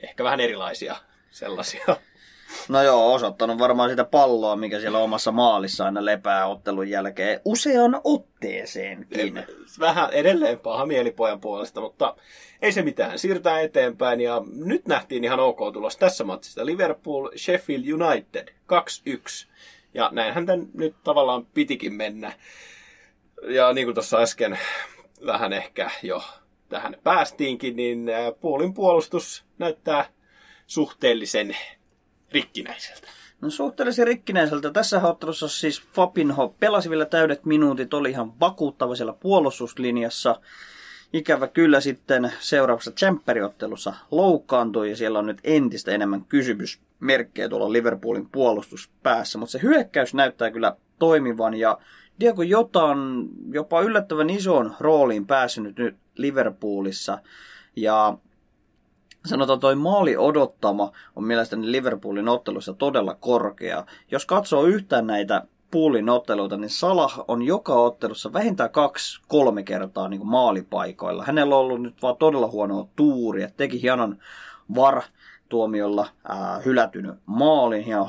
S1: Ehkä vähän erilaisia sellaisia.
S2: No joo, osoittanut varmaan sitä palloa, mikä siellä omassa maalissa aina lepää ottelun jälkeen usean otteeseenkin.
S1: Vähän edelleen paha mielipojan puolesta, mutta ei se mitään. Siirrytään eteenpäin ja nyt nähtiin ihan ok tulos tässä matsista. Liverpool Sheffield United 2-1. Ja näinhän tämän nyt tavallaan pitikin mennä. Ja niin kuin tuossa äsken vähän ehkä jo tähän päästiinkin, niin ää, Puolin puolustus näyttää suhteellisen rikkinäiseltä.
S2: No suhteellisen rikkinäiseltä. Tässä ottelussa siis Fabinho pelasi vielä täydet minuutit, oli ihan vakuuttava siellä puolustuslinjassa. Ikävä kyllä sitten seuraavassa Champions-ottelussa loukkaantui ja siellä on nyt entistä enemmän kysymysmerkkejä tuolla Liverpoolin puolustuspäässä. Mutta se hyökkäys näyttää kyllä toimivan ja Diego Jota on jopa yllättävän isoon rooliin päässyt nyt Liverpoolissa. Ja sanotaan toi maali odottama on mielestäni Liverpoolin ottelussa todella korkea. Jos katsoo yhtään näitä Poolin otteluita, niin Salah on joka ottelussa vähintään kaksi, kolme kertaa niin maalipaikoilla. Hänellä on ollut nyt vaan todella huonoa tuuria. Teki hienon var tuomiolla ää, hylätynyt maalin ja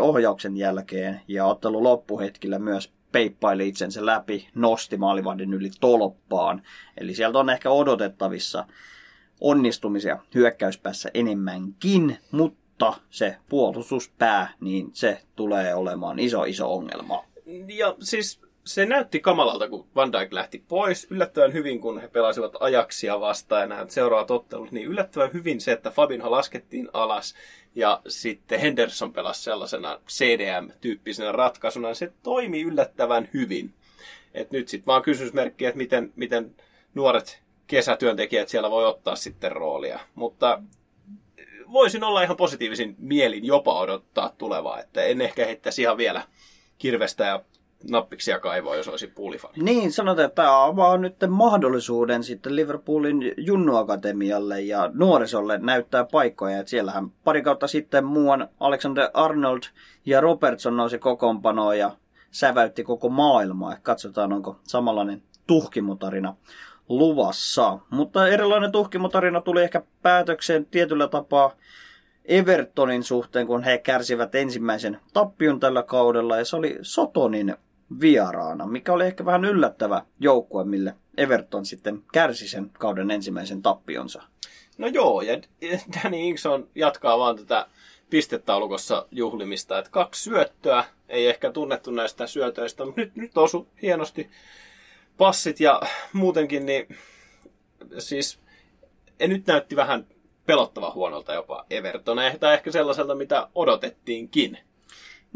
S2: ohjauksen jälkeen. Ja ottelu loppuhetkillä myös peippaili itsensä läpi, nosti maalivahdin yli tolppaan. Eli sieltä on ehkä odotettavissa onnistumisia hyökkäyspäässä enemmänkin, mutta se puolustuspää, niin se tulee olemaan iso iso ongelma.
S1: Ja siis se näytti kamalalta, kun Van Dijk lähti pois. Yllättävän hyvin, kun he pelasivat ajaksia vastaan ja nämä seuraavat ottelut, niin yllättävän hyvin se, että Fabinho laskettiin alas ja sitten Henderson pelasi sellaisena CDM-tyyppisenä ratkaisuna. Se toimi yllättävän hyvin. Et nyt sitten vaan kysymysmerkki, että miten, miten nuoret kesätyöntekijät siellä voi ottaa sitten roolia. Mutta voisin olla ihan positiivisin mielin jopa odottaa tulevaa, että en ehkä heittäisi ihan vielä kirvestä ja nappiksia kaivoa, jos olisi puulifani.
S2: Niin, sanotaan, että tämä avaa nyt mahdollisuuden sitten Liverpoolin junnuakatemialle ja nuorisolle näyttää paikkoja. Et siellähän pari kautta sitten muuan Alexander Arnold ja Robertson nousi kokoonpanoon ja säväytti koko maailmaa. Katsotaan, onko samanlainen tuhkimutarina luvassa. Mutta erilainen tuhkimutarina tuli ehkä päätökseen tietyllä tapaa Evertonin suhteen, kun he kärsivät ensimmäisen tappion tällä kaudella, ja se oli Sotonin vieraana, mikä oli ehkä vähän yllättävä joukkue, mille Everton sitten kärsi sen kauden ensimmäisen tappionsa.
S1: No joo, ja Danny Ingson jatkaa vaan tätä pistetaulukossa juhlimista, että kaksi syöttöä, ei ehkä tunnettu näistä syötöistä, mutta nyt, nyt osu hienosti passit ja muutenkin, niin siis nyt näytti vähän pelottava huonolta jopa Everton, tai ehkä sellaiselta, mitä odotettiinkin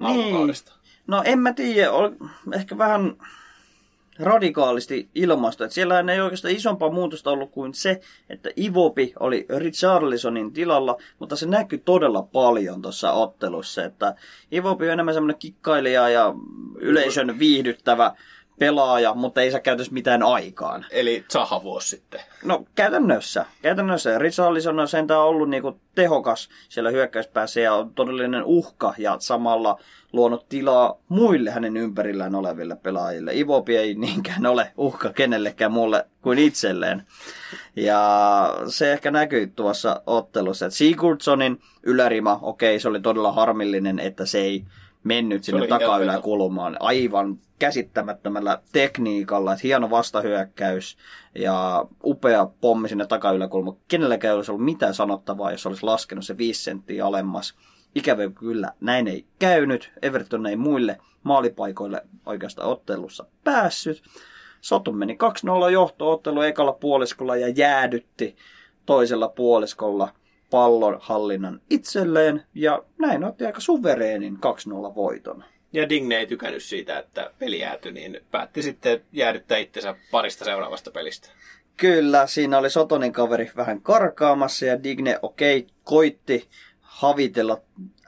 S1: alkukaudesta.
S2: No en mä tiedä, ol, ehkä vähän radikaalisti ilmasto. Että siellä ei oikeastaan isompaa muutosta ollut kuin se, että Ivopi oli Richarlisonin tilalla, mutta se näkyy todella paljon tuossa ottelussa. Että Ivopi on enemmän semmoinen kikkailija ja yleisön viihdyttävä pelaaja, mutta ei saa käytössä mitään aikaan.
S1: Eli Zaha vuosi sitten.
S2: No käytännössä. Käytännössä. Richarlison on sentään ollut niinku tehokas siellä hyökkäyspäässä ja on todellinen uhka ja samalla luonut tilaa muille hänen ympärillään oleville pelaajille. Ivopi ei niinkään ole uhka kenellekään muulle kuin itselleen. Ja se ehkä näkyy tuossa ottelussa, että Sigurdssonin ylärima, okei, se oli todella harmillinen, että se ei mennyt sinne
S1: oli
S2: takayläkulmaan aivan käsittämättömällä tekniikalla, että hieno vastahyökkäys ja upea pommi sinne takayläkulmaan. Kenelläkään ei olisi ollut mitään sanottavaa, jos olisi laskenut se 5 senttiä alemmas. Ikävä kyllä, näin ei käynyt. Everton ei muille maalipaikoille oikeastaan ottelussa päässyt. Sotu meni 2-0 johto-ottelu ekalla puoliskolla ja jäädytti toisella puoliskolla pallon hallinnan itselleen ja näin otti aika suvereenin 2-0 voiton.
S1: Ja Digne ei tykännyt siitä, että peli jäätyi, niin päätti sitten jäädyttää itsensä parista seuraavasta pelistä.
S2: Kyllä, siinä oli Sotonin kaveri vähän karkaamassa ja Digne okei okay, koitti havitella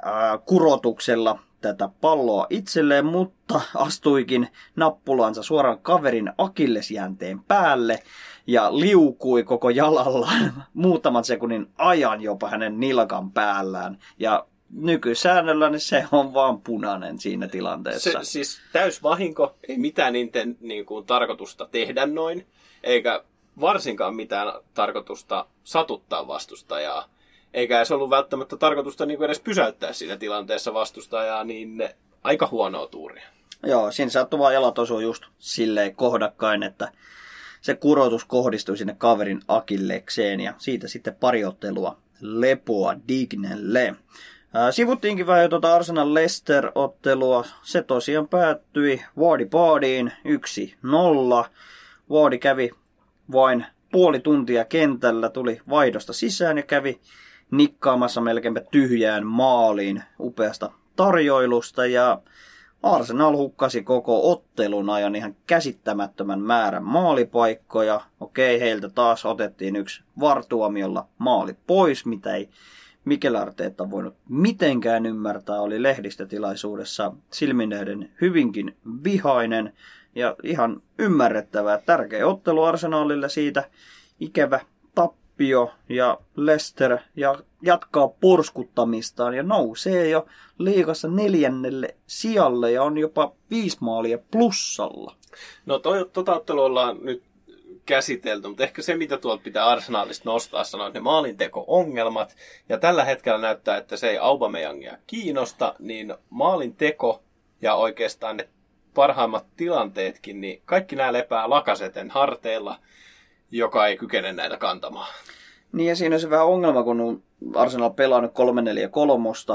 S2: ää, kurotuksella tätä palloa itselleen, mutta astuikin nappulansa suoraan kaverin akillesjänteen päälle ja liukui koko jalallaan muutaman sekunnin ajan jopa hänen nilkan päällään. Ja nykysäännöllä niin se on vaan punainen siinä tilanteessa.
S1: Se, siis täys vahinko, ei mitään niiden niin kuin, tarkoitusta tehdä noin, eikä varsinkaan mitään tarkoitusta satuttaa vastustajaa. Eikä se ollut välttämättä tarkoitusta niin kuin edes pysäyttää siinä tilanteessa vastustajaa, niin aika huonoa tuuria.
S2: Joo, siinä sattui vaan jalat osuu just silleen kohdakkain, että se kurotus kohdistui sinne kaverin akillekseen ja siitä sitten pari ottelua lepoa Dignelle. Sivuttiinkin vähän jo tuota Arsenal Leicester-ottelua. Se tosiaan päättyi Wardi Paadiin 1-0. Wardi kävi vain puoli tuntia kentällä, tuli vaihdosta sisään ja kävi nikkaamassa melkeinpä tyhjään maaliin upeasta tarjoilusta ja Arsenal hukkasi koko ottelun ajan ihan käsittämättömän määrän maalipaikkoja. Okei, heiltä taas otettiin yksi vartuomiolla maali pois, mitä ei Mikel Arteetta voinut mitenkään ymmärtää, oli lehdistötilaisuudessa silminneiden hyvinkin vihainen ja ihan ymmärrettävää. Tärkeä ottelu Arsenalille siitä, ikävä tappio ja Leicester ja jatkaa porskuttamistaan ja nousee jo liikassa neljännelle sijalle ja on jopa viisi maalia plussalla.
S1: No toi, tota ottelua ollaan nyt käsitelty, mutta ehkä se, mitä tuolta pitää arsenaalista nostaa, sanoa, että ne maalinteko-ongelmat, ja tällä hetkellä näyttää, että se ei Aubameyangia kiinnosta, niin maalinteko ja oikeastaan ne parhaimmat tilanteetkin, niin kaikki nämä lepää lakaseten harteilla, joka ei kykene näitä kantamaan.
S2: Niin ja siinä on se vähän ongelma, kun Arsenal pelaa nyt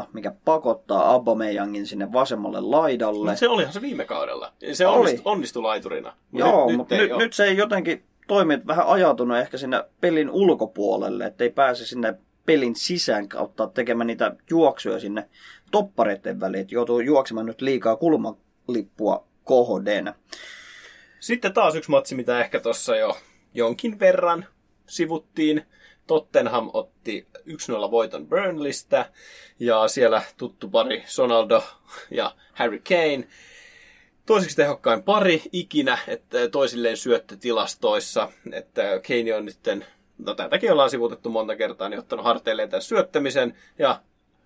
S2: 3-4-3, mikä pakottaa Aubameyangin sinne vasemmalle laidalle.
S1: Mutta se olihan se viime kaudella. Se
S2: Oli.
S1: onnistui, onnistui laiturina. Mut
S2: Joo,
S1: nyt,
S2: mutta
S1: nyt, ei
S2: nyt, nyt se ei jotenkin toimi, että vähän ajatunut ehkä sinne pelin ulkopuolelle, että ei pääse sinne pelin sisään kautta tekemään niitä juoksuja sinne toppareiden väliin, että joutuu juoksemaan nyt liikaa kulmalippua kohden.
S1: Sitten taas yksi matsi, mitä ehkä tuossa jo jonkin verran sivuttiin. Tottenham otti 1-0 voiton Burnleystä ja siellä tuttu pari Sonaldo ja Harry Kane. Toiseksi tehokkain pari ikinä, että toisilleen syöttötilastoissa, että Kane on nyt, no tätäkin ollaan sivutettu monta kertaa, niin ottanut harteilleen tämän syöttämisen ja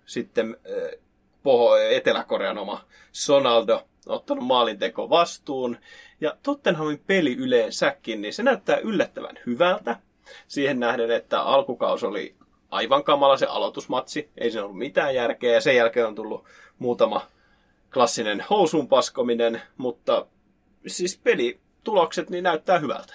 S1: sitten äh, Poho, Etelä-Korean oma Sonaldo ottanut maalinteko vastuun. Ja Tottenhamin peli yleensäkin, niin se näyttää yllättävän hyvältä. Siihen nähden, että alkukaus oli aivan kamala se aloitusmatsi. Ei siinä ollut mitään järkeä. Ja sen jälkeen on tullut muutama klassinen housun paskominen. Mutta siis pelitulokset niin näyttää hyvältä.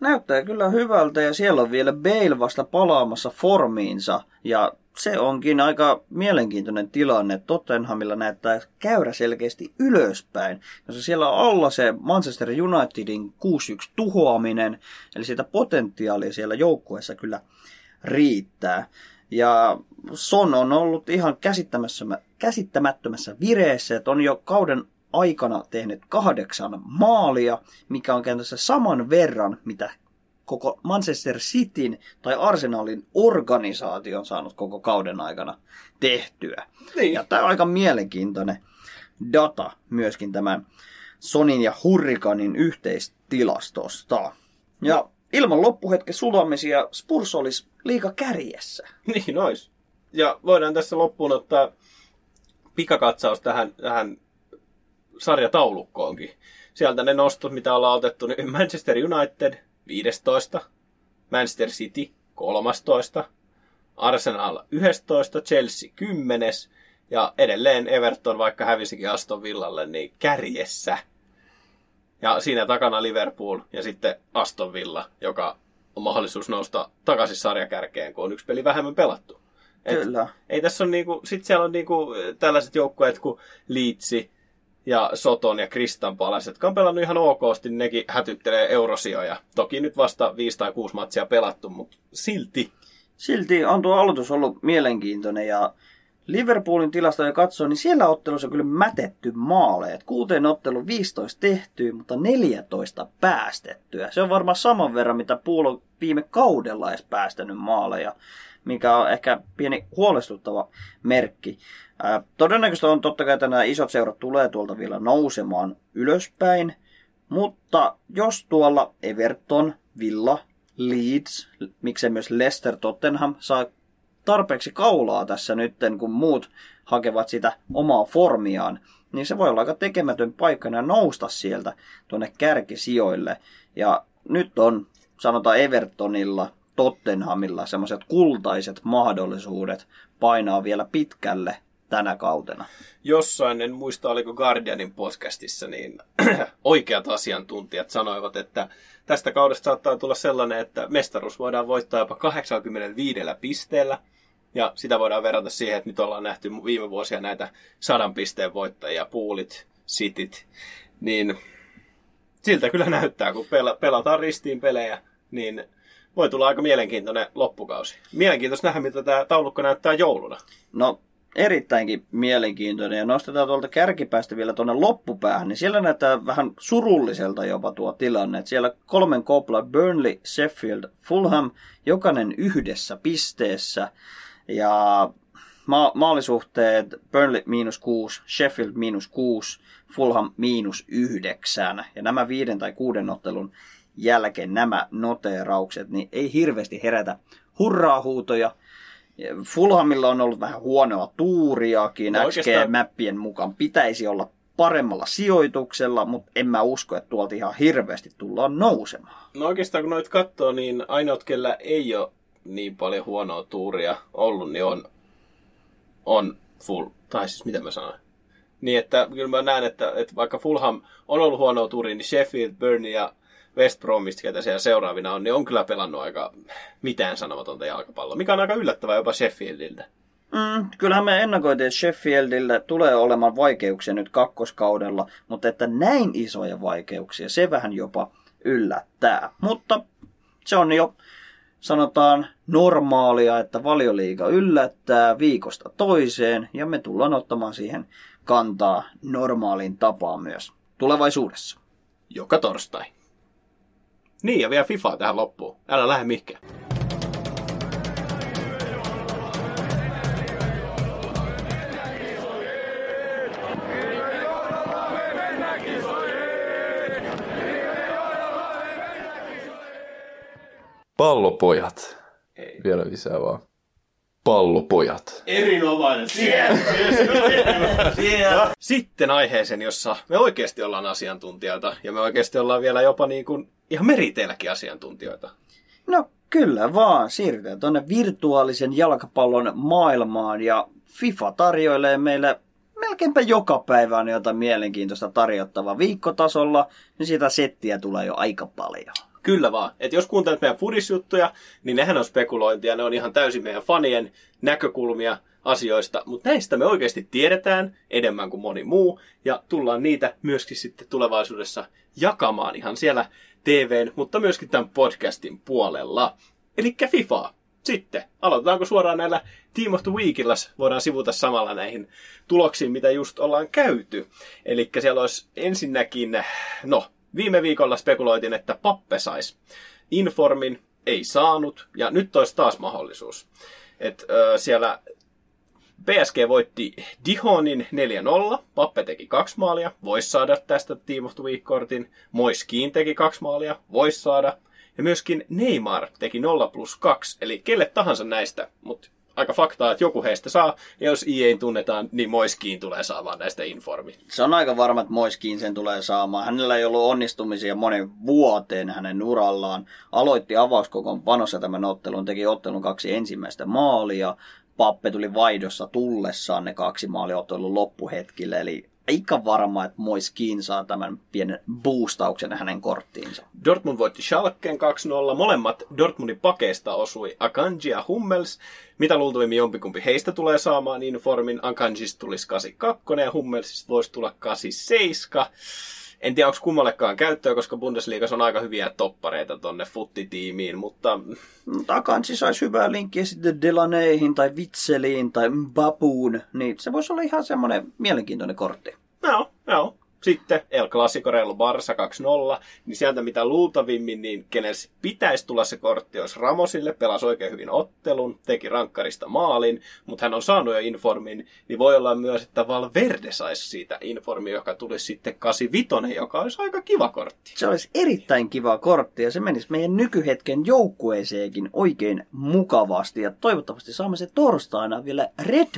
S2: Näyttää kyllä hyvältä ja siellä on vielä Bale vasta palaamassa formiinsa ja se onkin aika mielenkiintoinen tilanne. Tottenhamilla näyttää käyrä selkeästi ylöspäin. Jos siellä on alla se Manchester Unitedin 6-1 tuhoaminen, eli sitä potentiaalia siellä joukkueessa kyllä riittää. Ja Son on ollut ihan käsittämättömässä, käsittämättömässä vireessä, että on jo kauden aikana tehnyt kahdeksan maalia, mikä on käytännössä saman verran, mitä koko Manchester Cityn tai Arsenalin organisaatio on saanut koko kauden aikana tehtyä.
S1: Niin.
S2: Ja tämä on aika mielenkiintoinen data myöskin tämän Sonin ja Hurrikanin yhteistilastosta. Ja ilman loppuhetken sulamisia Spurs olisi liiga kärjessä.
S1: Niin ois. Ja voidaan tässä loppuun ottaa pikakatsaus tähän, tähän sarjataulukkoonkin. Sieltä ne nostot, mitä ollaan otettu, niin Manchester United 15, Manchester City 13, Arsenal 11, Chelsea 10 ja edelleen Everton, vaikka hävisikin Aston Villalle, niin kärjessä. Ja siinä takana Liverpool ja sitten Aston Villa, joka on mahdollisuus nousta takaisin sarjakärkeen, kun on yksi peli vähemmän pelattu. Et
S2: Kyllä.
S1: Ei tässä on niinku, sit siellä on niinku tällaiset joukkueet kuin Liitsi ja Soton ja Kristan palaset, jotka on pelannut ihan okosti, niin nekin hätyttelee eurosijoja. Toki nyt vasta viisi tai kuusi matsia pelattu, mutta silti.
S2: Silti on tuo aloitus ollut mielenkiintoinen ja Liverpoolin tilastoja katsoo, niin siellä ottelussa on kyllä mätetty maaleja. Kuuteen ottelu 15 tehtyä, mutta 14 päästettyä. Se on varmaan saman verran, mitä Puol on viime kaudella edes päästänyt maaleja, mikä on ehkä pieni huolestuttava merkki. Ää, todennäköisesti on totta kai, että nämä isot seurat tulee tuolta vielä nousemaan ylöspäin, mutta jos tuolla Everton, Villa, Leeds, miksei myös Leicester Tottenham saa tarpeeksi kaulaa tässä nytten, kun muut hakevat sitä omaa formiaan, niin se voi olla aika tekemätön paikka ja nousta sieltä tuonne kärkisijoille. Ja nyt on, sanotaan Evertonilla, Tottenhamilla semmoiset kultaiset mahdollisuudet painaa vielä pitkälle tänä kautena.
S1: Jossain, en muista oliko Guardianin podcastissa, niin oikeat asiantuntijat sanoivat, että tästä kaudesta saattaa tulla sellainen, että mestaruus voidaan voittaa jopa 85 pisteellä. Ja sitä voidaan verrata siihen, että nyt ollaan nähty viime vuosia näitä sadan pisteen voittajia, puulit, sitit. Niin siltä kyllä näyttää, kun pela- pelataan ristiin pelejä, niin voi tulla aika mielenkiintoinen loppukausi. Mielenkiintoista nähdä, mitä tämä taulukko näyttää jouluna.
S2: No, erittäinkin mielenkiintoinen. Ja nostetaan tuolta kärkipäästä vielä tuonne loppupäähän, niin siellä näyttää vähän surulliselta jopa tuo tilanne. Että siellä kolmen kopla Burnley, Sheffield, Fulham, jokainen yhdessä pisteessä. Ja ma- maalisuhteet Burnley miinus 6, Sheffield miinus 6, Fulham miinus 9. Ja nämä viiden tai kuuden ottelun jälkeen nämä noteeraukset, niin ei hirveästi herätä hurraa-huutoja. Fulhamilla on ollut vähän huonoa tuuriakin,
S1: No oikeastaan-
S2: XG-mäppien mukaan pitäisi olla paremmalla sijoituksella, mutta en mä usko, että tuolta ihan hirveästi tullaan nousemaan.
S1: No oikeastaan kun noit katsoo, niin ainoat, kellä ei ole niin paljon huonoa tuuria ollut, niin on, on full, tai siis mitä mä sanoin. Niin että kyllä mä näen, että, että vaikka Fulham on ollut huonoa tuuria, niin Sheffield, Burnley ja West Bromwich, ketä siellä seuraavina on, niin on kyllä pelannut aika mitään sanomatonta jalkapalloa, mikä on aika yllättävää jopa Sheffieldiltä.
S2: Mm, kyllähän me ennakoitiin, että Sheffieldille tulee olemaan vaikeuksia nyt kakkoskaudella, mutta että näin isoja vaikeuksia, se vähän jopa yllättää. Mutta se on jo, sanotaan, normaalia, että valioliiga yllättää viikosta toiseen, ja me tullaan ottamaan siihen kantaa normaaliin tapaan myös tulevaisuudessa.
S1: Joka torstai. Niin, ja vielä FIFA tähän loppuun. Älä lähde mihinkään.
S4: Pallopojat.
S1: Ei.
S4: Vielä lisää vaan. Pallopojat.
S1: Erinomainen. Sitten aiheeseen, jossa me oikeasti ollaan asiantuntijoita ja me oikeasti ollaan vielä jopa niin kuin ihan meriteilläkin asiantuntijoita.
S2: No kyllä vaan, siirrytään tuonne virtuaalisen jalkapallon maailmaan ja FIFA tarjoilee meille melkeinpä joka päivä on jotain mielenkiintoista tarjottavaa viikkotasolla, niin sitä settiä tulee jo aika paljon.
S1: Kyllä vaan. Et jos kuuntelet meidän fudisjuttuja, niin nehän on spekulointia. Ne on ihan täysin meidän fanien näkökulmia asioista. Mutta näistä me oikeasti tiedetään enemmän kuin moni muu. Ja tullaan niitä myöskin sitten tulevaisuudessa jakamaan ihan siellä TVn, mutta myöskin tämän podcastin puolella. Eli FIFA. Sitten, aloitetaanko suoraan näillä Team of the Weekilla, voidaan sivuta samalla näihin tuloksiin, mitä just ollaan käyty. Eli siellä olisi ensinnäkin, no, viime viikolla spekuloitiin, että Pappe sais Informin, ei saanut, ja nyt olisi taas mahdollisuus. Et, ö, siellä PSG voitti Dihonin 4-0, Pappe teki kaksi maalia, voisi saada tästä Team of the Week-kortin, Moiskiin teki kaksi maalia, voisi saada, ja myöskin Neymar teki 0 plus 2, eli kelle tahansa näistä, mutta aika faktaa, että joku heistä saa, ja jos EA tunnetaan, niin Moiskiin tulee saamaan näistä informi.
S2: Se on aika varma, että Moiskiin sen tulee saamaan. Hänellä ei ollut onnistumisia monen vuoteen hänen urallaan. Aloitti avauskokon panossa tämän ottelun, teki ottelun kaksi ensimmäistä maalia. Pappe tuli vaihdossa tullessaan ne kaksi maalia ottelun loppuhetkille, eli aika varma, että Moiskiin saa tämän pienen boostauksen hänen korttiinsa.
S1: Dortmund voitti Schalkeen 2-0. Molemmat Dortmundin pakeista osui Akanji ja Hummels. Mitä luultavimmin jompikumpi heistä tulee saamaan informin. Akanjista tulisi 82 ja Hummelsista voisi tulla 87. En tiedä, onko kummallekaan käyttöä, koska Bundesliigassa on aika hyviä toppareita tonne futtitiimiin, mutta
S2: Takansi saisi hyvää linkkiä sitten Delaneihin tai Vitseliin tai Mbapuun, niin se voisi olla ihan semmoinen mielenkiintoinen kortti.
S1: Joo, joo. Sitten El Clasico Real Barça 2-0, niin sieltä mitä luultavimmin, niin se pitäisi tulla se kortti, olisi Ramosille, pelasi oikein hyvin ottelun, teki rankkarista maalin, mutta hän on saanut jo informin, niin voi olla myös, että Valverde saisi siitä informi, joka tulisi sitten 85, joka olisi aika kiva kortti.
S2: Se olisi erittäin kiva kortti ja se menisi meidän nykyhetken joukkueeseenkin oikein mukavasti ja toivottavasti saamme se torstaina vielä red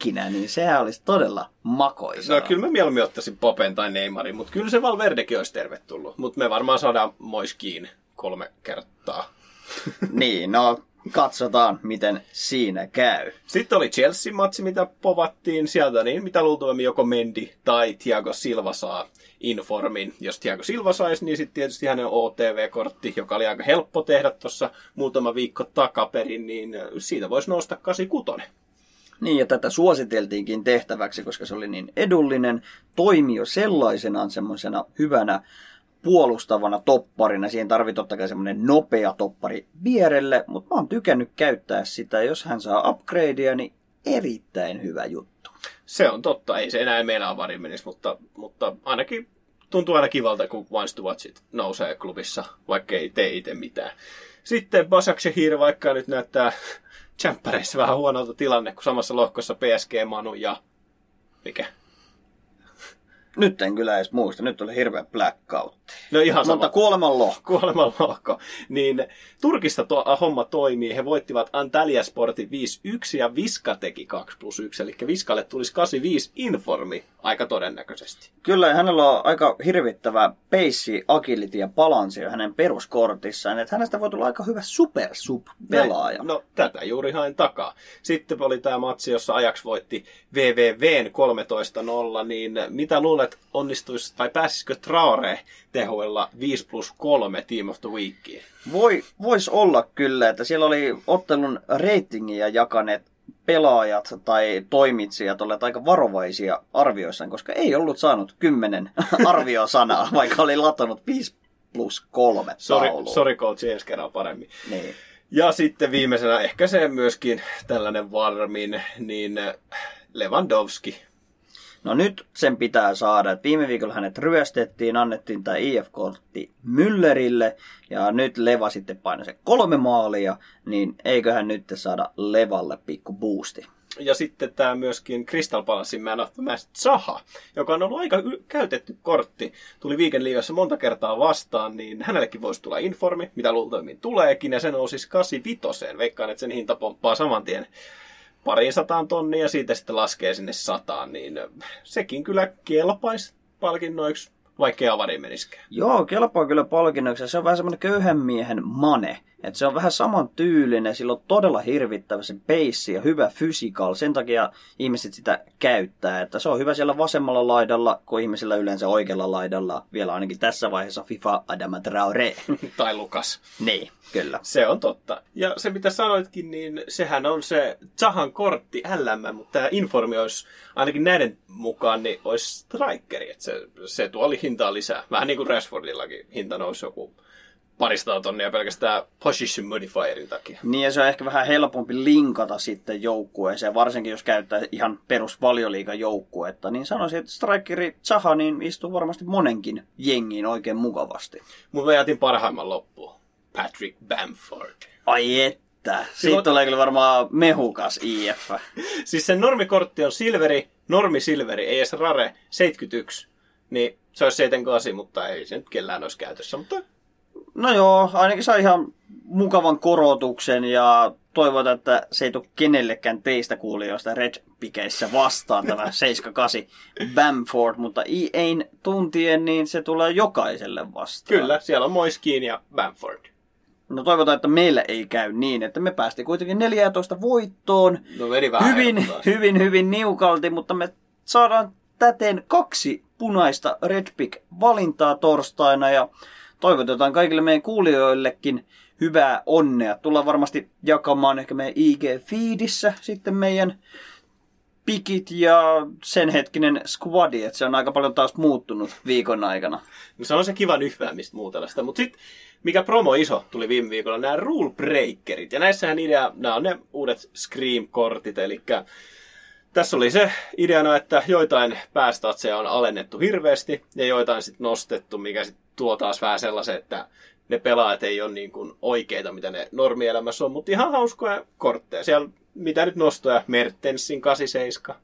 S2: pikkinä, niin sehän olisi todella makoisaa.
S1: No kyllä mä mieluummin ottaisin Popen tai Neymarin, mutta kyllä se Valverdekin olisi tervetullut. Mutta me varmaan saadaan Moiskiin kolme kertaa.
S2: Niin, no katsotaan miten siinä käy.
S1: Sitten oli Chelsea-matsi, mitä povattiin sieltä, niin mitä luultavasti joko Mendi tai Thiago Silva saa informin. Jos Thiago Silva saisi, niin sitten tietysti hänen OTV-kortti, joka oli aika helppo tehdä tuossa muutama viikko takaperin, niin siitä voisi nousta 86.
S2: Niin, ja tätä suositeltiinkin tehtäväksi, koska se oli niin edullinen, toimi jo sellaisenaan semmoisena hyvänä puolustavana topparina. Siihen tarvii totta kai semmoinen nopea toppari vierelle, mutta mä oon tykännyt käyttää sitä. Jos hän saa upgradea, niin erittäin hyvä juttu.
S1: Se on totta, ei se enää meillä avarin menisi, mutta, mutta ainakin tuntuu aina kivalta, kun Wants to Watch It nousee klubissa, vaikka ei tee itse mitään. Sitten Basak Shehir, vaikka nyt näyttää tsemppäreissä vähän huonolta tilanne, kun samassa lohkossa PSG, Manu ja... Mikä?
S2: Nyt en kyllä edes muista, nyt oli hirveä blackout.
S1: No ihan sama.
S2: Mutta kuoleman lohko.
S1: kuoleman lohko. Niin Turkissa tuo homma toimii. He voittivat Antalya Sportin 5-1 ja Viska teki 2 plus 1. Eli Viskalle tulisi 85 informi aika todennäköisesti.
S2: Kyllä, ja hänellä on aika hirvittävä peissi, agility ja balanssi hänen peruskortissaan. Että hänestä voi tulla aika hyvä super sub pelaaja.
S1: Näin. No tätä juuri hain takaa. Sitten oli tämä matsi, jossa Ajax voitti VVVn 13-0, niin mitä luulet onnistuisi, tai pääsisikö Traore tehoilla 5 plus 3 Team of the Weekiin?
S2: Voi, vois olla kyllä, että siellä oli ottelun reitingiä jakaneet pelaajat tai toimitsijat olleet aika varovaisia arvioissaan, koska ei ollut saanut kymmenen arviosanaa, vaikka oli latanut 5 plus 3
S1: Sorry,
S2: tauluun.
S1: sorry coach, ensi kerran paremmin.
S2: Niin.
S1: Ja sitten viimeisenä ehkä se myöskin tällainen varmin, niin Lewandowski.
S2: No nyt sen pitää saada. että Viime viikolla hänet ryöstettiin, annettiin tämä IF-kortti Müllerille ja nyt Leva sitten painoi se kolme maalia, niin eiköhän nyt saada Levalle pikku boosti.
S1: Ja sitten tämä myöskin Crystal Palacein Man of the Zaha, joka on ollut aika käytetty kortti. Tuli Weekend-liigassa monta kertaa vastaan, niin hänellekin voisi tulla informi, mitä luultavimmin tuleekin, ja se nousisi 85. Veikkaan, että sen hinta pomppaa saman tien pariin sataan tonnia ja siitä sitten laskee sinne sataan, niin sekin kyllä kelpaisi palkinnoiksi, vaikkei avariin meniskään.
S2: Joo, kelpaa kyllä palkinnoksi. Se on vähän semmoinen köyhän miehen mane. Et se on vähän saman tyylinen, sillä on todella hirvittävä se peissi ja hyvä physical. Sen takia ihmiset sitä käyttää. Että se on hyvä siellä vasemmalla laidalla, kun ihmisillä yleensä oikealla laidalla. Vielä ainakin tässä vaiheessa FIFA Adama Traore.
S1: tai Lukas.
S2: niin, kyllä.
S1: Se on totta. Ja se mitä sanoitkin, niin sehän on se Zahan kortti LM, mutta tämä informi olisi ainakin näiden mukaan, niin olisi strikeri. Se, se tuo hintaa lisää. Vähän niin kuin Rashfordillakin hinta nousi joku parista tonnia pelkästään position modifierin takia.
S2: Niin ja se on ehkä vähän helpompi linkata sitten joukkueeseen, varsinkin jos käyttää ihan perus joukkuetta. Niin sanoisin, että strikeri Zaha niin istuu varmasti monenkin jengiin oikein mukavasti.
S1: Mutta mä jätin parhaimman loppuun. Patrick Bamford.
S2: Ai että. että. Siitä tulee kyllä varmaan mehukas IF.
S1: Siis sen normikortti on silveri, normi silveri, ei edes rare, 71. Niin se olisi 78, mutta ei se nyt kellään olisi käytössä. Mutta
S2: No joo, ainakin saa ihan mukavan korotuksen ja toivotaan, että se ei tule kenellekään teistä kuulijoista Red Pikeissä vastaan tämä 78 Bamford, mutta EA'n tuntien niin se tulee jokaiselle vastaan.
S1: kyllä, siellä on Moiskiin ja Bamford.
S2: No toivotaan, että meillä ei käy niin, että me päästiin kuitenkin 14 voittoon.
S1: No
S2: Hyvin,
S1: taas.
S2: hyvin, hyvin niukalti, mutta me saadaan täten kaksi punaista Red Pick valintaa torstaina ja toivotetaan kaikille meidän kuulijoillekin hyvää onnea. Tullaan varmasti jakamaan ehkä meidän IG-feedissä sitten meidän pikit ja sen hetkinen squadi, että se on aika paljon taas muuttunut viikon aikana.
S1: No se on se kiva nyhväämistä muutella. Mutta sitten, mikä promo iso tuli viime viikolla, nämä rule breakerit. Ja näissähän idea, nämä on ne uudet Scream-kortit, eli tässä oli se ideana, että joitain päästatseja on alennettu hirveästi ja joitain sitten nostettu, mikä sitten tuo taas vähän sellaisen, että ne pelaajat ei ole niin kuin oikeita, mitä ne normielämässä on, mutta ihan hauskoja kortteja. Siellä, mitä nyt nostoja, Mertensin 87,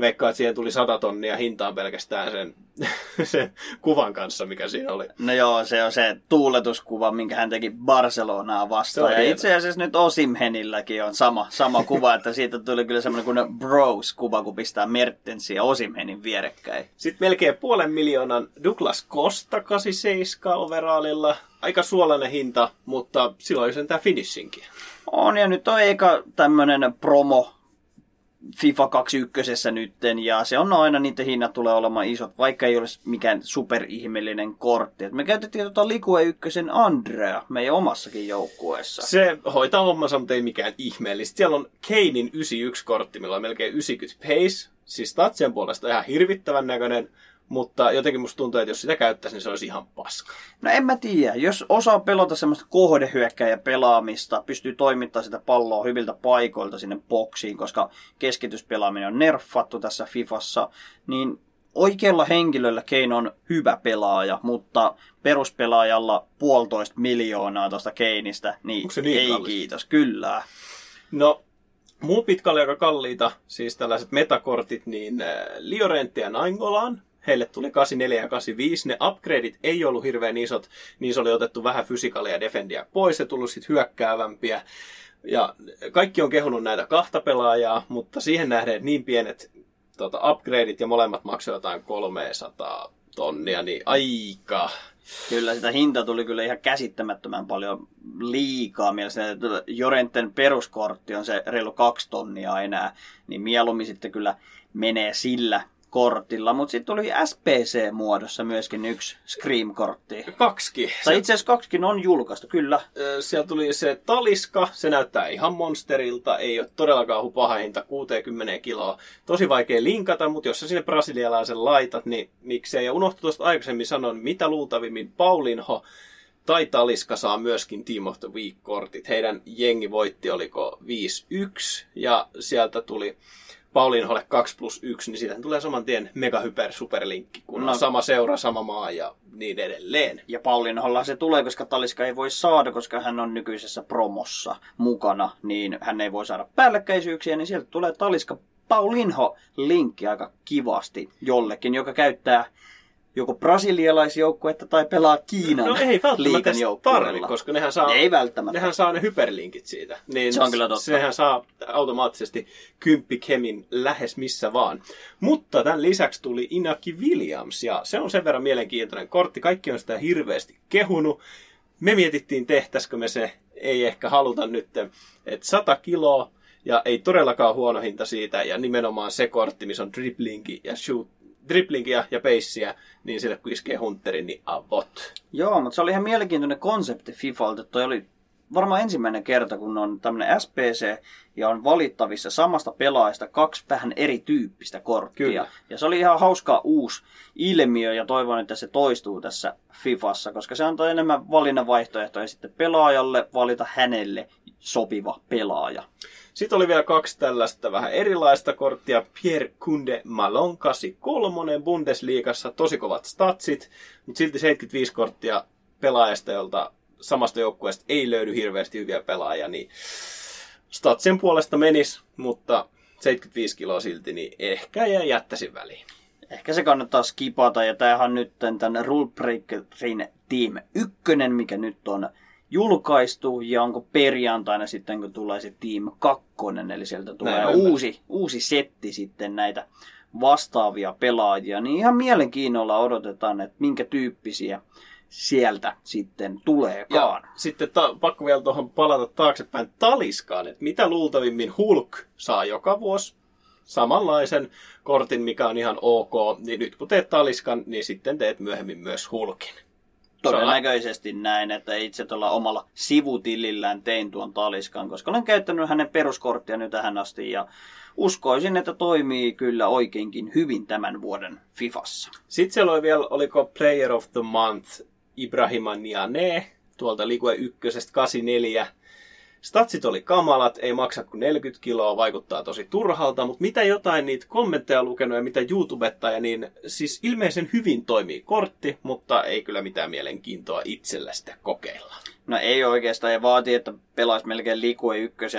S1: veikkaan, että siihen tuli 100 tonnia hintaan pelkästään sen, sen kuvan kanssa, mikä siinä oli.
S2: No joo, se on se tuuletuskuva, minkä hän teki Barcelonaa vastaan. Ja itse asiassa nyt Osimhenilläkin on sama, sama kuva, että siitä tuli kyllä semmoinen kuin Bros-kuva, kun pistää Mertensin ja Osimhenin vierekkäin.
S1: Sitten melkein puolen miljoonan Douglas Costa 87 overallilla. Aika suolainen hinta, mutta silloin oli sentään finishinkin.
S2: On, ja nyt on eka tämmönen promo FIFA 21 nytten, ja se on aina, niiden hinnat tulee olemaan isot, vaikka ei olisi mikään superihmeellinen kortti. Et me käytettiin tota Likue 1 Andrea meidän omassakin joukkueessa.
S1: Se hoitaa hommansa, mutta ei mikään ihmeellistä. Siellä on Keinin 91-kortti, millä on melkein 90 pace. Siis tatsien puolesta ihan hirvittävän näköinen, mutta jotenkin musta tuntuu, että jos sitä käyttäisi, niin se olisi ihan paska.
S2: No en mä tiedä. Jos osaa pelata semmoista kohdehyökkäjä pelaamista, pystyy toimittamaan sitä palloa hyviltä paikoilta sinne boksiin, koska keskityspelaaminen on nerfattu tässä Fifassa, niin oikealla henkilöllä Keino on hyvä pelaaja, mutta peruspelaajalla puolitoista miljoonaa tuosta Keinistä, niin,
S1: Onko se niin
S2: ei
S1: kallis?
S2: kiitos, kyllä.
S1: No, muu pitkälle aika kalliita, siis tällaiset metakortit, niin äh, Liorentti ja Nainggolan, heille tuli 84 ja 85. Ne upgradeit ei ollut hirveän isot, niin se oli otettu vähän fysikalia ja defendia pois ja tullut sitten hyökkäävämpiä. Ja kaikki on kehunut näitä kahta pelaajaa, mutta siihen nähden niin pienet tota, upgradeit ja molemmat maksoivat jotain 300 tonnia, niin aika.
S2: Kyllä sitä hinta tuli kyllä ihan käsittämättömän paljon liikaa mielestäni. että Jorenten peruskortti on se reilu kaksi tonnia enää, niin mieluummin sitten kyllä menee sillä kortilla. Mutta sitten tuli SPC-muodossa myöskin yksi Scream-kortti.
S1: Kaksikin.
S2: Tai itse asiassa kaksikin on julkaistu, kyllä.
S1: Siellä tuli se taliska, se näyttää ihan monsterilta, ei ole todellakaan paha hinta, 60 kiloa. Tosi vaikea linkata, mutta jos sä sinne brasilialaisen laitat, niin miksei. Ja unohtu tuosta aikaisemmin sanoa, niin mitä luultavimmin Paulinho tai Taliska saa myöskin Team of the Week-kortit. Heidän jengi voitti, oliko 5-1, ja sieltä tuli Paulinholle 2 plus 1, niin siitä tulee saman tien mega hyper superlinkki, kun
S2: No.
S1: on sama seura, sama maa ja niin edelleen.
S2: Ja Paulinholla se tulee, koska Taliska ei voi saada, koska hän on nykyisessä promossa mukana, niin hän ei voi saada päällekkäisyyksiä, niin sieltä tulee Taliska Paulinho linkki aika kivasti jollekin, joka käyttää joko brasilialaisjoukkuetta tai pelaa Kiinan
S1: No ei välttämättä tarvi, koska nehän saa,
S2: Ei välttämättä.
S1: nehän saa ne hyperlinkit siitä. Niin
S2: Se on kyllä totta.
S1: Sehän saa automaattisesti kymppi-kemin lähes missä vaan. Mutta tämän lisäksi tuli Inaki Williams, ja se on sen verran mielenkiintoinen kortti. Kaikki on sitä hirveästi kehunut. Me mietittiin, tehtäisikö me se, ei ehkä haluta nyt, että 100 kiloa, ja ei todellakaan huono hinta siitä, ja nimenomaan se kortti, missä on driblingi ja shoot, driblingia ja peissiä, niin sille kun iskee hunterin, niin avot.
S2: Joo, mutta se oli ihan mielenkiintoinen konsepti Fifalta. Toi oli varmaan ensimmäinen kerta, kun on tämmöinen SPC ja on valittavissa samasta pelaajasta kaksi vähän erityyppistä korttia.
S1: Kyllä.
S2: Ja se oli ihan hauska uusi ilmiö ja toivon, että se toistuu tässä Fifassa, koska se antoi enemmän valinnanvaihtoehtoja sitten pelaajalle valita hänelle sopiva pelaaja.
S1: Sitten oli vielä kaksi tällaista vähän erilaista korttia. Pierre Kunde Malon 83 Bundesliigassa, tosi kovat statsit, mutta silti 75 korttia pelaajasta, jolta samasta joukkueesta ei löydy hirveästi hyviä pelaajia, niin Statsen puolesta menis, mutta 75 kiloa silti, niin ehkä ja jättäisin väliin.
S2: Ehkä se kannattaa skipata, ja tämähän nyt tämän Rule Breakerin Team 1, mikä nyt on julkaistu, ja onko perjantaina sitten, kun tulee se Team 2, eli sieltä tulee
S1: Näin
S2: uusi, uusi setti sitten näitä vastaavia pelaajia, niin ihan mielenkiinnolla odotetaan, että minkä tyyppisiä sieltä sitten tuleekaan.
S1: Ja sitten ta- pakko vielä tuohon palata taaksepäin taliskaan, että mitä luultavimmin Hulk saa joka vuosi samanlaisen kortin, mikä on ihan ok, niin nyt kun teet taliskan, niin sitten teet myöhemmin myös Hulkin.
S2: Todennäköisesti näin, että itse tuolla omalla sivutilillään tein tuon taliskan, koska olen käyttänyt hänen peruskorttia nyt tähän asti ja uskoisin, että toimii kyllä oikeinkin hyvin tämän vuoden Fifassa.
S1: Sitten siellä oli vielä, oliko Player of the Month Ibrahima Niane tuolta Ligue 1 84. Statsit oli kamalat, ei maksa kuin 40 kiloa, vaikuttaa tosi turhalta, mutta mitä jotain niitä kommentteja lukenut ja mitä YouTubetta, niin siis ilmeisen hyvin toimii kortti, mutta ei kyllä mitään mielenkiintoa itsellä sitä kokeilla.
S2: No ei oikeastaan, ja vaatii, että pelaisi melkein Ligue 1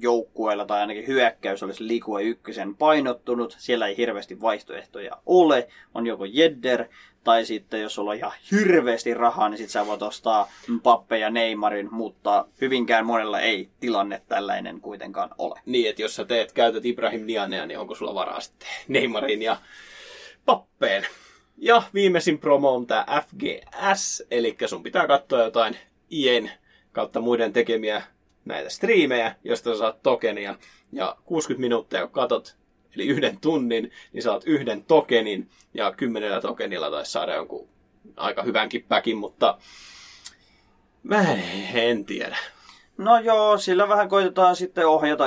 S2: joukkueella, tai ainakin hyökkäys olisi Ligue 1 painottunut. Siellä ei hirveästi vaihtoehtoja ole. On joko Jedder, tai sitten jos sulla on ihan hirveästi rahaa, niin sit sä voit ostaa Mbappe ja Neymarin, mutta hyvinkään monella ei tilanne tällainen kuitenkaan ole.
S1: Niin, että jos sä teet, käytät Ibrahim Nianea, niin onko sulla varaa sitten Neymarin ja Pappeen. Ja viimeisin promo on tää FGS, eli sun pitää katsoa jotain IEN kautta muiden tekemiä näitä striimejä, josta saat tokenia. Ja 60 minuuttia kun katot, eli yhden tunnin, niin saat yhden tokenin, ja kymmenellä tokenilla taisi saada jonkun aika hyvänkin päkin, mutta mä en tiedä.
S2: No joo, sillä vähän koitetaan sitten ohjata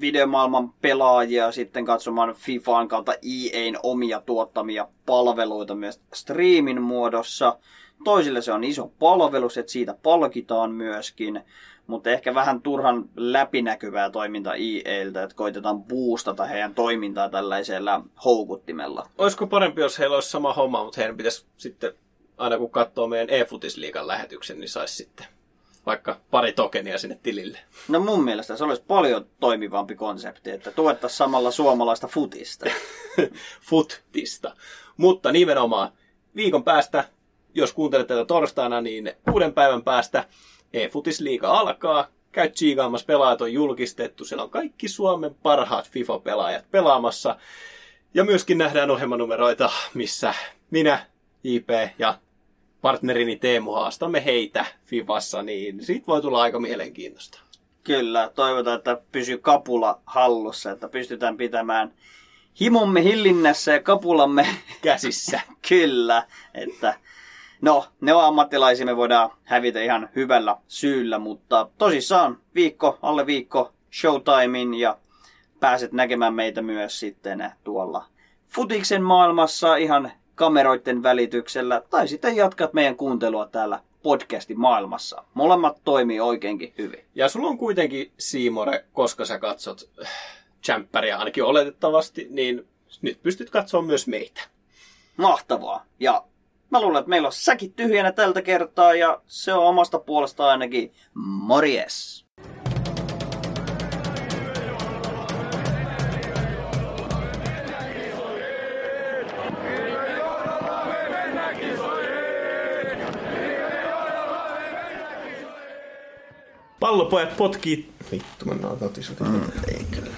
S2: videomaailman pelaajia sitten katsomaan FIFAn kautta EA'n omia tuottamia palveluita myös striimin muodossa. Toisille se on iso palvelus, että siitä palkitaan myöskin, mutta ehkä vähän turhan läpinäkyvää toiminta EAltä, että koitetaan boostata heidän toimintaa tällaisella houkuttimella.
S1: Olisiko parempi, jos heillä olisi sama homma, mutta heidän pitäisi sitten, aina kun katsoo meidän e-futisliigan lähetyksen, niin saisi sitten vaikka pari tokenia sinne tilille.
S2: No mun mielestä se olisi paljon toimivampi konsepti, että tuettaisiin samalla suomalaista futista.
S1: Futtista. Mutta nimenomaan viikon päästä, jos kuuntelet tätä torstaina, niin kuuden päivän päästä e-futisliiga alkaa. Käy tsiikaamassa, pelaajat on julkistettu. Siellä on kaikki Suomen parhaat FIFA-pelaajat pelaamassa. Ja myöskin nähdään ohjelmanumeroita, missä minä, JP ja partnerini Teemu haastamme heitä Fifassa, niin siitä voi tulla aika mielenkiintoista.
S2: Kyllä, toivotaan, että pysyy kapula hallussa, että pystytään pitämään himomme hillinnässä ja kapulamme
S1: Käsissä.
S2: kyllä, että no, ne on ammattilaisia, me voidaan hävitä ihan hyvällä syyllä, mutta tosissaan viikko, alle viikko showtimein ja pääset näkemään meitä myös sitten tuolla futiksen maailmassa ihan kameroiden välityksellä, tai sitten jatkat meidän kuuntelua täällä podcastin maailmassa. Molemmat toimii oikeinkin hyvin.
S1: Ja sulla on kuitenkin Siimore, koska sä katsot äh, Champeria ainakin oletettavasti, niin nyt pystyt katsomaan myös meitä.
S2: Mahtavaa. Ja mä luulen, että meillä on säkit tyhjänä tältä kertaa, ja se on omasta puolesta ainakin morjes.
S1: Pallopojat potkii... Vittu, mennään kotiin.
S2: Ei kyllä.